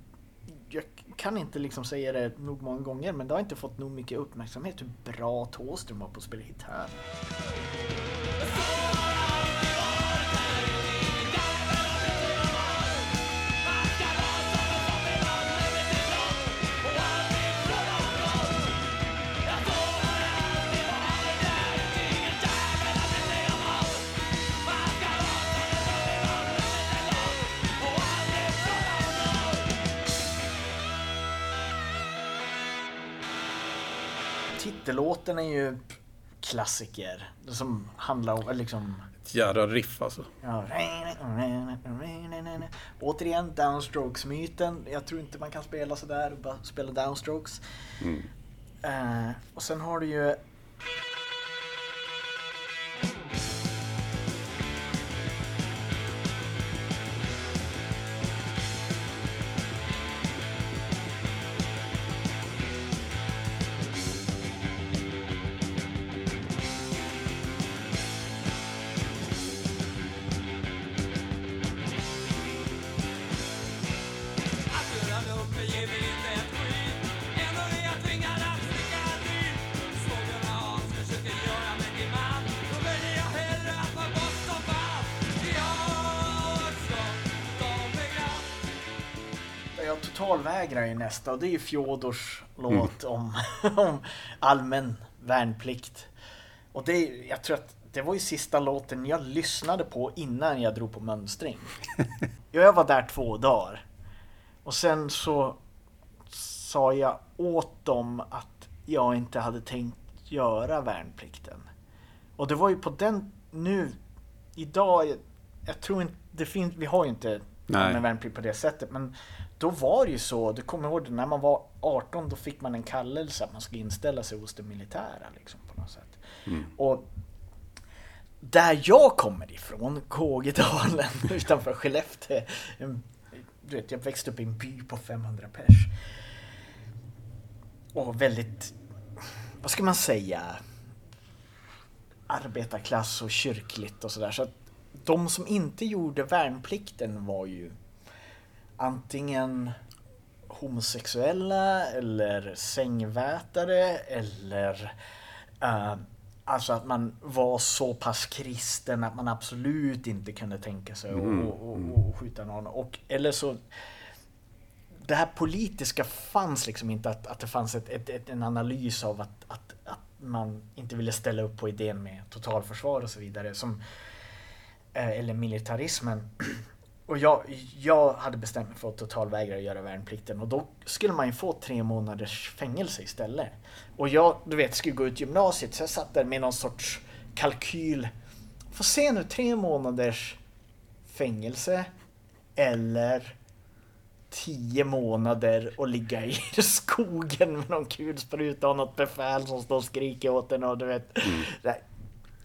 jag kan inte liksom säga det nog många gånger men det har inte fått nog mycket uppmärksamhet hur bra Thåström var på att spela gitarr. Titellåten är ju klassiker. Som handlar om liksom... Ett jädra riff alltså. Ja. Återigen downstrokes-myten. Jag tror inte man kan spela sådär bara spela downstrokes. Eh, och sen har du ju... totalvägrar ju nästa och det är ju Fjodors låt om, [laughs] om allmän värnplikt. Och det, jag tror att det var ju sista låten jag lyssnade på innan jag drog på mönstring. [laughs] Jag var där två dagar. Och sen så sa jag åt dem att jag inte hade tänkt göra värnplikten. Och det var ju på den, nu, idag, jag, jag tror inte, det finns, vi har ju inte Nej. allmän värnplikt på det sättet. Men då var det ju så, du kommer ihåg det, när man var 18 då fick man en kallelse att man skulle inställa sig hos det militära liksom på något sätt. Och där jag kommer ifrån, Kågedalen [laughs] utanför Skellefteå. en- Du vet, jag växte upp i en by på 500 pers. Och väldigt, vad ska man säga, arbetarklass och kyrkligt och sådär. Så att de som inte gjorde värnplikten var ju antingen homosexuella eller sängvätare eller eh, alltså att man var så pass kristen att man absolut inte kunde tänka sig att och, och, och skjuta någon. Och, eller så det här politiska fanns liksom inte att, att det fanns ett, ett, ett, en analys av att, att, att man inte ville ställa upp på idén med totalförsvar och så vidare. Som, eh, eller militarismen. Och jag, jag hade bestämt mig för att totalvägra att göra värnplikten och då skulle man ju få tre månaders fängelse istället. Och jag, du vet, skulle gå ut gymnasiet så jag satt där med någon sorts kalkyl. Får se nu, tre månaders fängelse eller tio månader och ligga i [laughs] skogen med någon kulspruta och något befäl som står och skriker åt en och du vet. Det-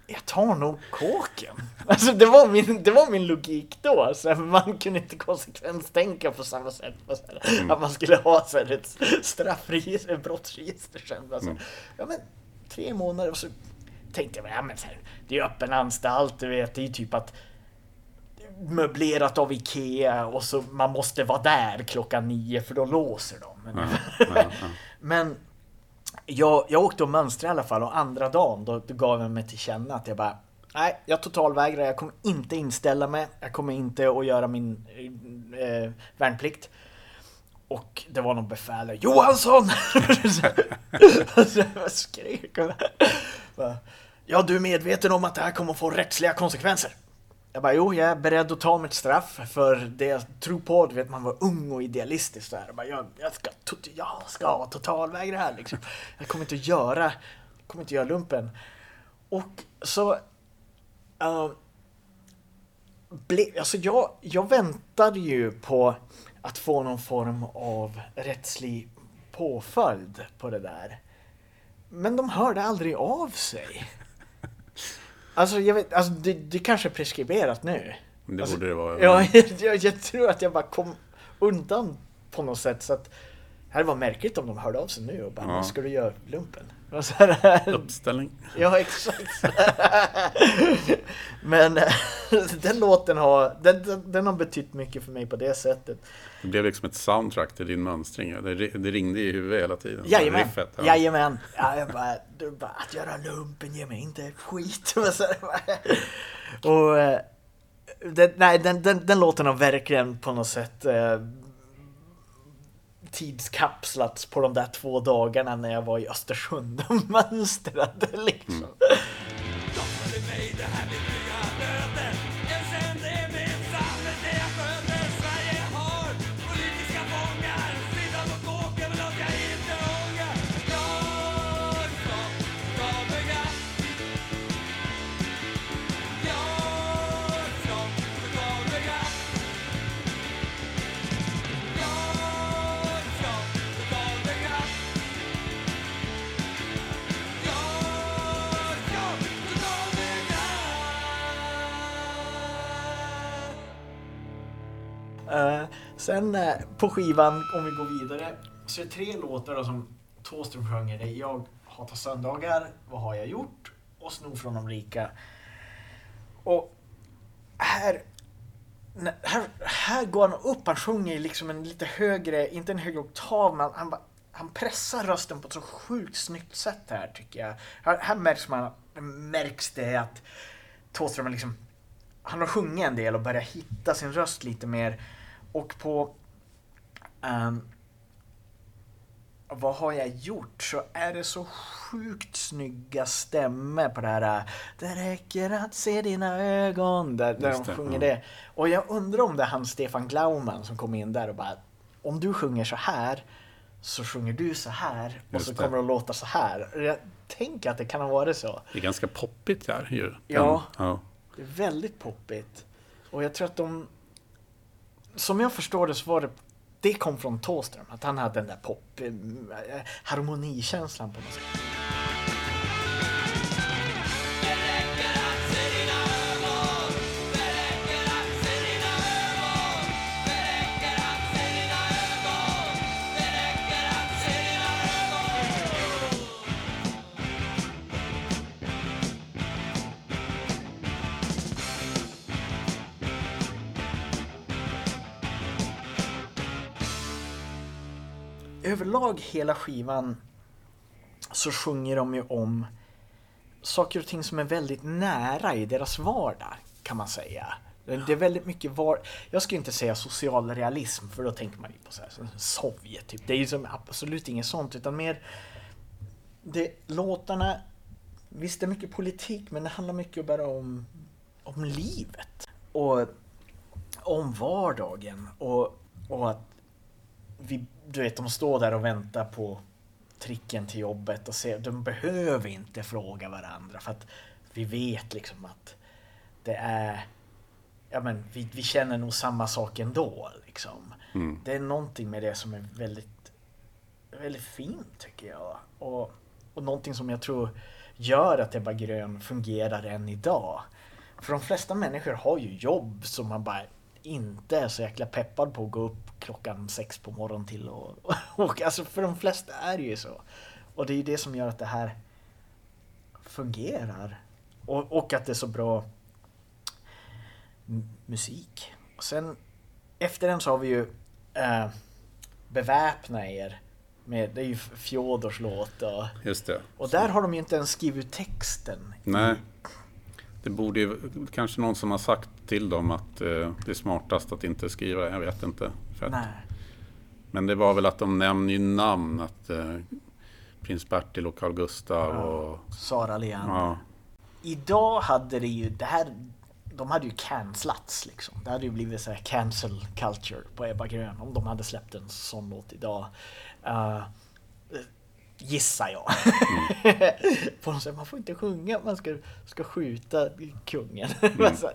Jag tar nog kåken. [laughs] Alltså det var min, det var min logik då. Alltså, man kunde inte konsekvenstänka på samma sätt. Så här, Att man skulle ha så här, ett straffregister, ett brottsregister sen. Alltså, Ja men tre månader och så tänkte jag, ja men så här, det är öppen anstalt, du vet. Det är typ att möblerat av Ikea och så man måste vara där klockan nio för då låser de. Men, Ja, ja. [laughs] men jag, jag åkte och mönstrade i alla fall och andra dagen då, då gav jag mig till känna att jag bara Nej, jag totalvägrar. Jag kommer inte inställa mig. Jag kommer inte att göra min eh, eh värnplikt. Och det var någon befäl Johansson! så [laughs] jag skrek och bara, Ja, du är medveten om att det här kommer att få rättsliga konsekvenser? Jag bara, jo, jag är beredd att ta mitt straff för det jag tror på. Du vet, man var ung och idealistisk där. Jag, bara, jag, jag, ska, jag ska totalvägra här liksom. Jag kommer inte att göra, jag kommer inte att göra lumpen. Och så... Uh, ble, alltså jag, jag väntade ju på att få någon form av rättslig påföljd på det där. Men de hörde aldrig av sig. Alltså, jag vet, alltså det, det kanske är preskriberat nu. Det Alltså, borde det vara. Ja, [laughs] jag, jag tror att jag bara kom undan på något sätt. Så att det varit märkligt om de hörde av sig nu och bara, Ja. ska du göra lumpen? Så här, Uppställning. [laughs] Ja, exakt. [laughs] Men den låten har, den, den, den har betytt mycket för mig på det sättet. Det blev liksom ett soundtrack till din mönstring. Det, det ringde i huvudet hela tiden. Jajamän, Riffet, ja. jajamän. Ja, jag bara, du bara, att göra lumpen ger mig inte ett skit. [laughs] Och eh, den, nej, den, den, den låten har verkligen på något sätt eh, tidskapslats på de där två dagarna när jag var i Östersund och mönstrade [laughs] liksom. Eh, Eh, sen eh, på skivan, om vi går vidare, så är det tre låtar då som Thåström sjunger. Det är Jag hatar söndagar, Vad har jag gjort? och Sno från de rika. Och här, här, här går han upp, han sjunger liksom en lite högre, inte en högre oktav, men han, han pressar rösten på ett så sjukt snyggt sätt här tycker jag. Här, här märks, man, märks det att Thåström liksom han har sjungit en del och börjat hitta sin röst lite mer. Och på ehm, Vad har jag gjort? Så är det så sjukt snygga stämmer på det här Det räcker att se dina ögon där, där Just de sjunger ja. det. Och jag undrar om det är han Stefan Glaumann som kom in där och bara Om du sjunger så här så sjunger du så här och Just så kommer det att låta så här. Jag tänker att det kan ha varit så. Det är ganska poppigt här ju. Ja. ja. Det är väldigt poppigt. Och jag tror att de... Som jag förstår det så var det... Det kom från Thåström, att han hade den där pop, eh, harmonikänslan på något sätt. Överlag hela skivan så sjunger de ju om saker och ting som är väldigt nära i deras vardag, kan man säga. Det är väldigt mycket var... Jag skulle inte säga social realism, för då tänker man ju på så här, som Sovjet, typ. Det är ju som absolut inget sånt, utan mer... Det, låtarna... Visst, det är mycket politik, men det handlar mycket bara om, om livet. Och om vardagen. Och, och att vi, du vet, de står där och väntar på tricken till jobbet och ser, de behöver inte fråga varandra för att vi vet liksom att det är, ja men vi, vi känner nog samma sak ändå liksom. Mm. Det är någonting med det som är väldigt, väldigt fint tycker jag. Och, och någonting som jag tror gör att Ebba Grön fungerar än idag. För de flesta människor har ju jobb som man bara inte är så jäkla peppad på att gå upp klockan sex på morgonen till och, [laughs] och alltså för de flesta är det ju så. Och det är ju det som gör att det här fungerar. Och, och att det är så bra musik. Och sen efter den så har vi ju eh, Beväpna er. Med, det är ju Fjodors låt och, Just det. och där har de ju inte ens skrivit texten. Nej. Det borde ju kanske någon som har sagt till dem att eh, det är smartast att inte skriva. Jag vet inte. Att. Men det var väl att de nämner ju namn. Att eh, prins Bertil och Carl Gustav och... Sara Leander. Ja, Idag hade det ju, det här, de hade ju cancellats liksom. Det hade ju blivit så här cancel culture på Ebba Grön om de hade släppt en sån låt idag. Uh, gissar jag. [laughs] på något sätt, man får inte sjunga, man ska, ska skjuta kungen. [laughs] Så,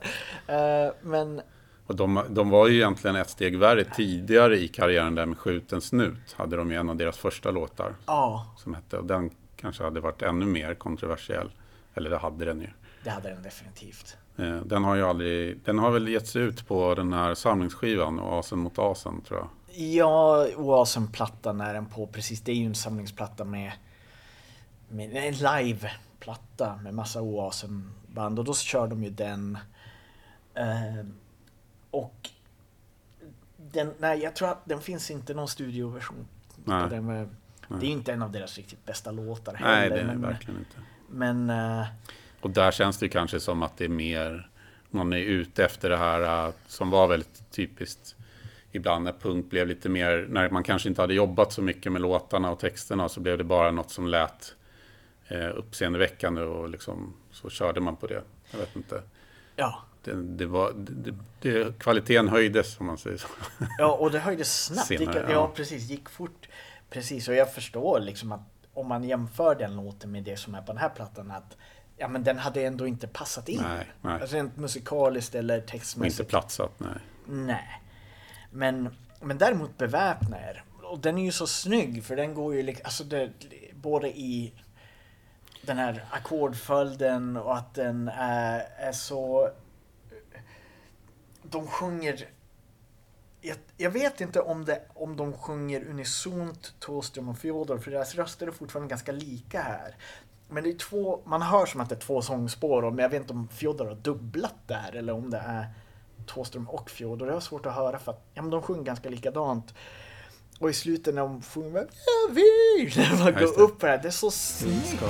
eh, men och de, de var ju egentligen ett steg värre tidigare i karriären där med Skjuten snut. Hade de ju en av deras första låtar ja, som hette. Och den kanske hade varit ännu mer kontroversiell. Eller det hade den ju. det hade den definitivt. Eh, Den har ju aldrig, den har väl getts ut på den här samlingsskivan, Asen mot Asen tror jag. Ja, Oasen-plattan är den på precis. Det är ju en samlingsplatta med, med en live-platta med massa Oasen-band och då kör de ju den. Eh, och den, nej, jag tror att den finns inte någon studioversion. Nej. Den med, det är ju inte en av deras riktigt bästa låtar Nej, heller. det är men, verkligen inte. men eh, Och där känns det kanske som att det är mer, man är ute efter det här äh, som var väldigt typiskt ibland när punk blev lite mer, när man kanske inte hade jobbat så mycket med låtarna och texterna så blev det bara något som lät eh, uppseendeväckande och liksom så körde man på det. Jag vet inte. ja. Det, det var, det, det, kvaliteten höjdes om man säger så. Ja, och det höjdes snabbt. Senare, gick, ja. ja. precis. Gick fort. Precis, och jag förstår liksom att om man jämför den låten med det som är på den här plattan att ja, men den hade ändå inte passat in. Nej, nej. Rent musikaliskt eller Och inte textmässigt. platsat, nej. Nej. Men, men däremot Beväpna er. Och den är ju så snygg för den går ju liksom, alltså det, både i den här ackordföljden och att den är, är så... De sjunger... Jag, jag vet inte om, det, om de sjunger unisont Thåström och Fjodor för deras röster är fortfarande ganska lika här. Men det är två, man hör som att det är två sångspår men jag vet inte om Fjodor har dubblat där eller om det är Thåström och Fjodor. Det var svårt att höra för att ja, men de sjunger ganska likadant. Och i slutet när de sjunger Jag vill! [laughs] När man går upp på det här, det är så snyggt.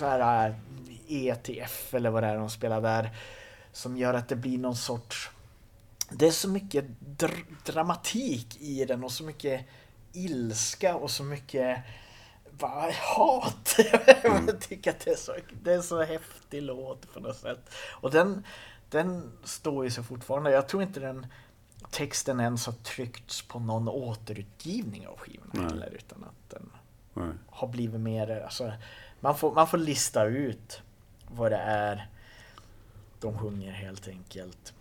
Så här äh, ETF eller vad det är de spelar där. Som gör att det blir någon sorts... Det är så mycket dr- dramatik i den och så mycket ilska och så mycket bara hat. [laughs] Jag tycker att det är, så, det är så häftig låt på något sätt. Och den, den står ju sig fortfarande. Jag tror inte den texten ens har tryckts på någon återutgivning av heller. Utan att den nej. har blivit mer, alltså, man, får, man får lista ut vad det är de sjunger helt enkelt.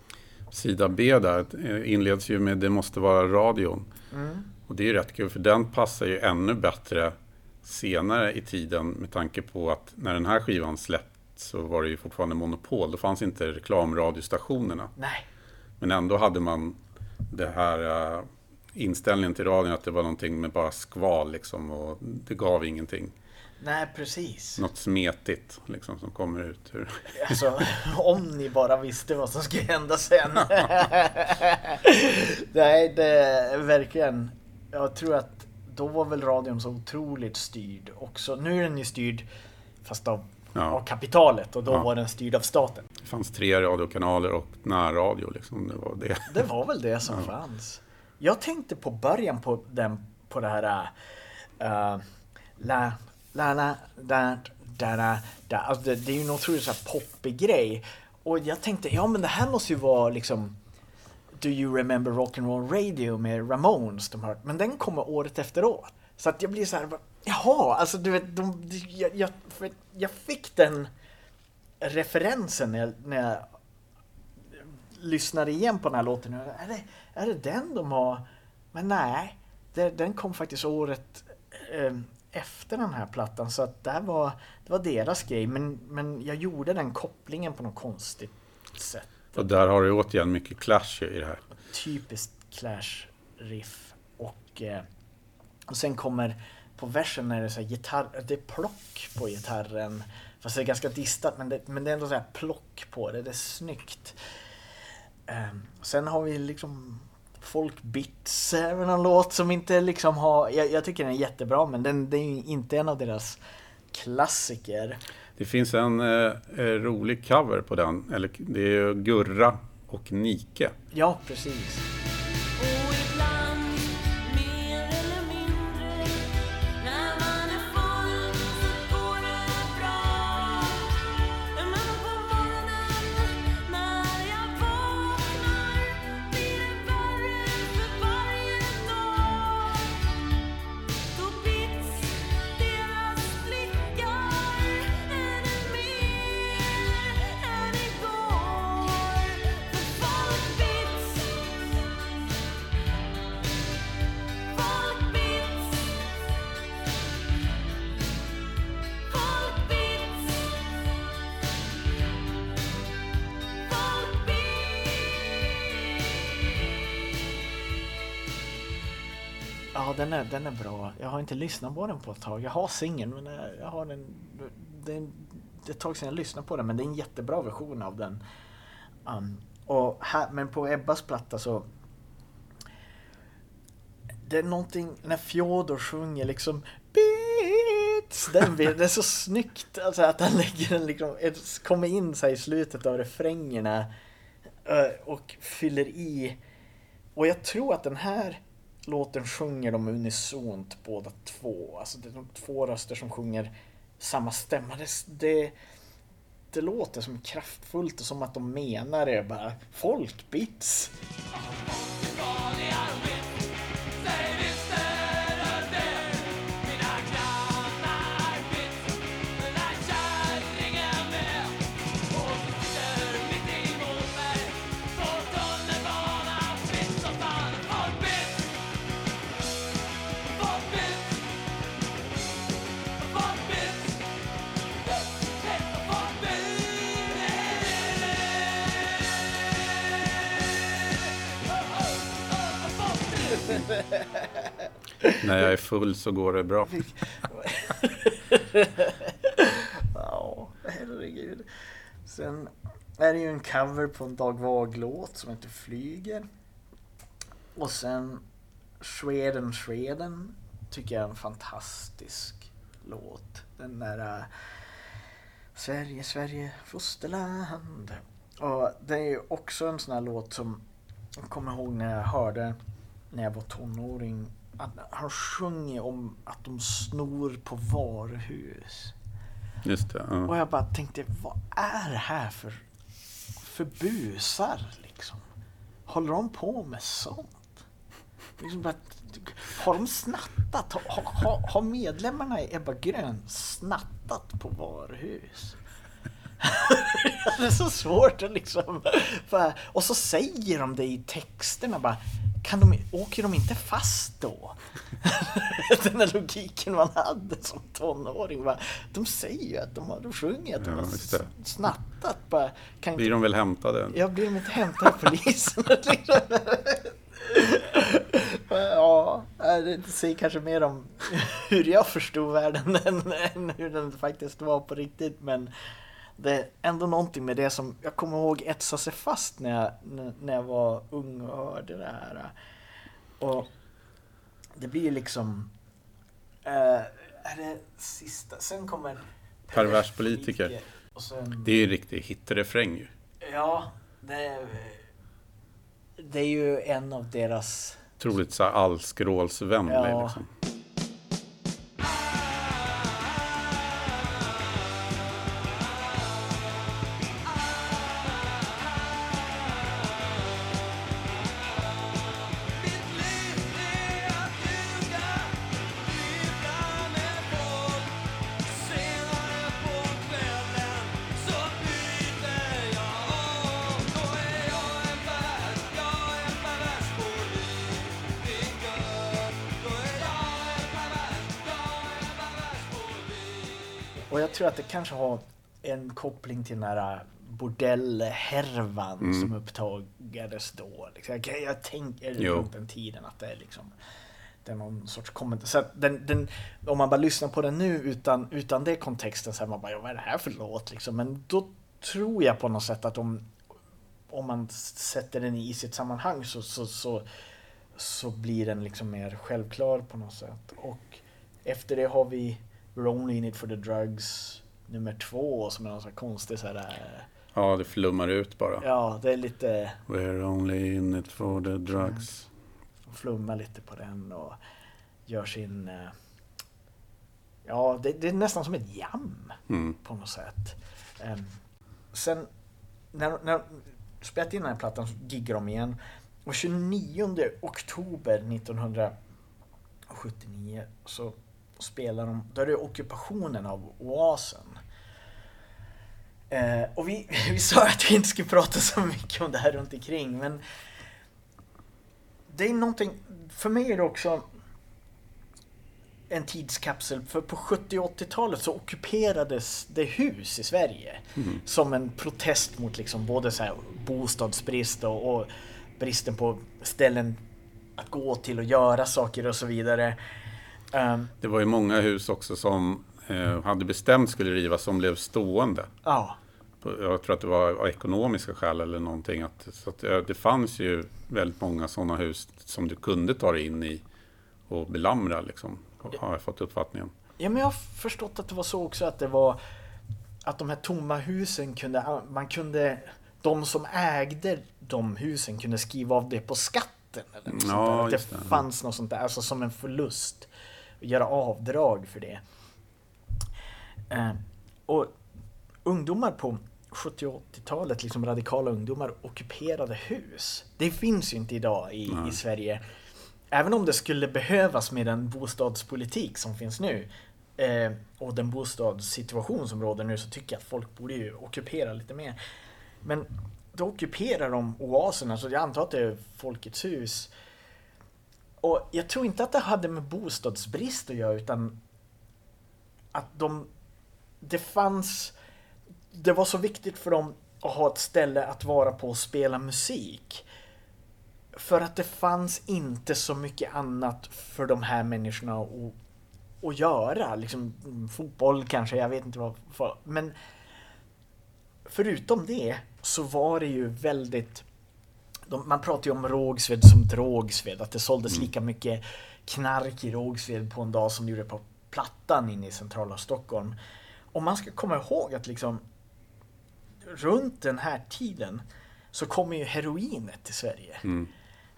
Sida B där eh, inleds ju med Det måste vara radion. Mm. Och det är ju rätt kul för den passar ju ännu bättre senare i tiden med tanke på att när den här skivan släppts så var det ju fortfarande monopol. Då fanns inte reklamradiostationerna. Nej, Men ändå hade man det här eh, inställningen till radion att det var någonting med bara skval liksom och det gav ingenting. Nej precis. Något smetigt liksom som kommer ut ur... [laughs] Alltså, om ni bara visste vad som skulle hända sen. [laughs] nej, det verkligen. Jag tror att då var väl radion så otroligt styrd också. Nu är den ju styrd fast av, Ja. av kapitalet och då Ja. var den styrd av staten. Det fanns tre radiokanaler och närradio liksom. Det var det. Det var väl det som fanns. Jag tänkte på början på den, på det här uh, la, la, la, da, da, da, da. Alltså det, det är ju en otroligt så här poppig grej. Och jag tänkte, ja men det här måste ju vara liksom Do you remember rock'n'roll radio med Ramones? De hört. Men den kommer året efteråt. Så att jag blir så här, jaha, alltså du vet, de, jag, jag, för jag fick den referensen när jag, när jag lyssnade igen på den här låten. Är det, är det den de har? Men nej, det, den kom faktiskt året eh, efter den här plattan. Så att det här var, det var deras grej. Men, men jag gjorde den kopplingen på något konstigt sätt. Och där har du återigen mycket clash i det här. Typiskt Clash-riff. Och, eh, och sen kommer på versen är det så gitarr, det är plock på gitarren. Fast det är ganska distat men det, men det är ändå så här plock på det, det är snyggt. Um, sen har vi liksom Folkbits, även en låt som inte liksom har, jag, jag tycker den är jättebra men den, den är inte en av deras klassiker. Det finns en eh, rolig cover på den. Eller, det är ju Gurra och Nike. Ja, precis. Ja, den är, den är bra. Jag har inte lyssnat på den på ett tag. Jag har singeln, men eh, jag, har den... Det är, det är ett tag sedan jag lyssnade på den, men det är en jättebra version av den. Um, och här, men på Ebbas platta så... Det är någonting när Fjodor sjunger liksom Beats! Den det är så snyggt alltså att han lägger den liksom, kommer in så här i slutet av refrängerna eh, och fyller i. Och jag tror att den här låten sjunger de unisont båda två. Alltså det är de två röster som sjunger samma stämma. Det, det, det låter som kraftfullt och som att de menar det bara. Folkbits! [laughs] När jag är full så går det bra. [laughs] Ja, herregud. Sen är det ju en cover på en Dag Vag-låt som heter Flyger. Och sen Sweden Sweden tycker jag är en fantastisk låt. Den där äh, Sverige, Sverige, fosterland. Och det är ju också en sån här låt som jag kommer ihåg när jag hörde när jag var tonåring. Att han sjunger om att de snor på varuhus. Just det. Och Ja. jag bara tänkte, vad är det här för, för busar liksom? Håller de på med sånt? Liksom bara, har de snattat? Har, har, har medlemmarna i Ebba Grön snattat på varuhus? [laughs] det är så svårt att liksom... Bara, och så säger de det i texterna bara. Kan de, åker de inte fast då? [laughs] Den där logiken man hade som tonåring. Bara, de säger ju att de har, de sjunger att de Ja, har snattat. Bara, kan Blir de väl hämtade? jag blir de inte hämtade av polisen? [laughs] ja, det säger kanske mer om [laughs] hur jag förstod världen än, än hur den faktiskt var på riktigt. Men det är ändå någonting med det som jag kommer ihåg etsa sig fast när jag, när- jag var ung och hörde det här. Och det blir liksom... eh, är det sista? Sen kommer... Pervers politiker. Sen, Det är ju en riktig hitrefräng ju. Ja, det, det är ju en av deras... Otroligt så här allskrålsvänlig Ja. liksom. Tror att det kanske har en koppling till den här bordellhärvan Mm. som upptagades då. Liksom. Jag, jag tänker Jo. runt den tiden att det är liksom det är någon sorts kommentar. Så den, den, om man bara lyssnar på den nu utan, utan det kontexten så är man bara, ja, vad är det här för låt liksom? Men då tror jag på något sätt att om, om man sätter den i sitt sammanhang så, så, så, så blir den liksom mer självklar på något sätt. Och efter det har vi We're only in it for the drugs nummer två som är någon sån här konstig så här, eh, Ja, det flummar ut bara. Ja, det är lite We're only in it for the drugs. flumma lite på den och gör sin... eh, Ja, det, det är nästan som ett jam Mm. på något sätt. Ehm, sen när, när spelat in den här plattan så giggar de igen. Och 29 oktober 1979 så spelar de, då är det ockupationen av Oasen. Eh, och vi, [laughs] vi sa att vi inte skulle prata så mycket om det här runt omkring men det är någonting, för mig är det också en tidskapsel. För på 70 och 80-talet så ockuperades det hus i Sverige. Som en protest mot liksom både så här bostadsbrist och, och bristen på ställen att gå till och göra saker och så vidare. Ehm, Det var ju många hus också som eh, hade bestämt skulle rivas som blev stående. ja, Jag tror att det var av ekonomiska skäl eller någonting. Att, så att, eh, det fanns ju väldigt många sådana hus som du kunde ta dig in i och belamra liksom. Har jag fått uppfattningen. Ja, men jag har förstått att det var så också att det var att de här tomma husen kunde, man kunde, de som ägde de husen kunde skriva av det på skatten. Eller något Ja, sånt där. Att det det. fanns något sånt där, alltså som en förlust. Göra avdrag för det. Eh, och ungdomar på 70 och 80-talet, liksom radikala ungdomar, ockuperade hus. Det finns ju inte idag i, i Sverige. Även om det skulle behövas med den bostadspolitik som finns nu eh, och den bostadssituation som råder nu så tycker jag att folk borde ju ockupera lite mer. Men då ockuperar de oaserna, så jag antar att det är Folkets hus. Och jag tror inte att det hade med bostadsbrist att göra utan att de... Det fanns... Det var så viktigt för dem att ha ett ställe att vara på och spela musik. För att det fanns inte så mycket annat för de här människorna att, att göra. Liksom, fotboll kanske, jag vet inte vad. vad men förutom det så var det ju väldigt de, man pratar ju om Rågsved som Drogsved, att det såldes lika mycket knark i Rågsved på en dag som det gjorde på Plattan inne i centrala Stockholm. Och man ska komma ihåg att liksom runt den här tiden så kommer ju heroinet till Sverige.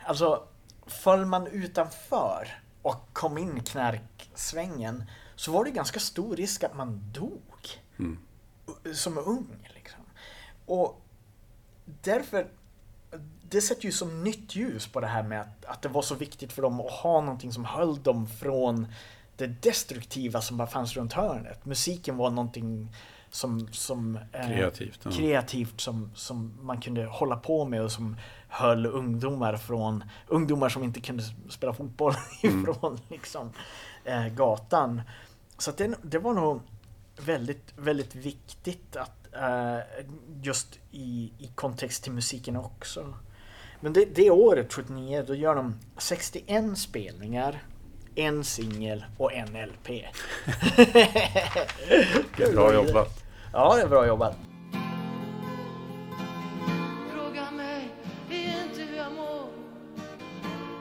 Alltså, föll man utanför och kom in i knarksvängen så var det ganska stor risk att man dog. Som ung liksom. Och därför, det sätter ju som nytt ljus på det här med att, att det var så viktigt för dem att ha någonting som höll dem från det destruktiva som bara fanns runt hörnet. Musiken var någonting som, som eh, Kreativt, ja. kreativt som, som man kunde hålla på med och som höll ungdomar från ungdomar som inte kunde spela fotboll [laughs] ifrån liksom, eh, gatan. Så det, det var nog väldigt, väldigt viktigt att eh, just i, i kontext till musiken också. Men det, det året, 79, då gör de 61 spelningar, en singel och en LP. [laughs] Bra jobbat. Ja, det är bra jobbat. Fråga mig inte hur jag mår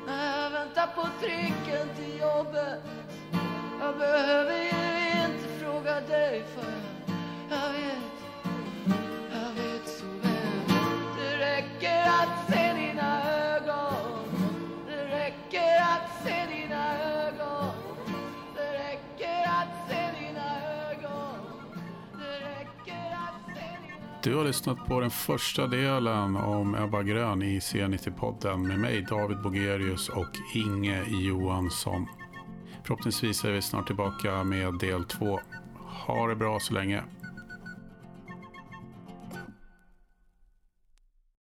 När jag väntar på tricken till jobbet Jag behöver ju inte fråga dig för jag vet Jag vet så väl Det räcker att se dina Du har lyssnat på den första delen om Ebba Grön i C90-podden med mig David Bogerius och Inge Johansson. Förhoppningsvis är vi snart tillbaka med del två. Ha det bra så länge.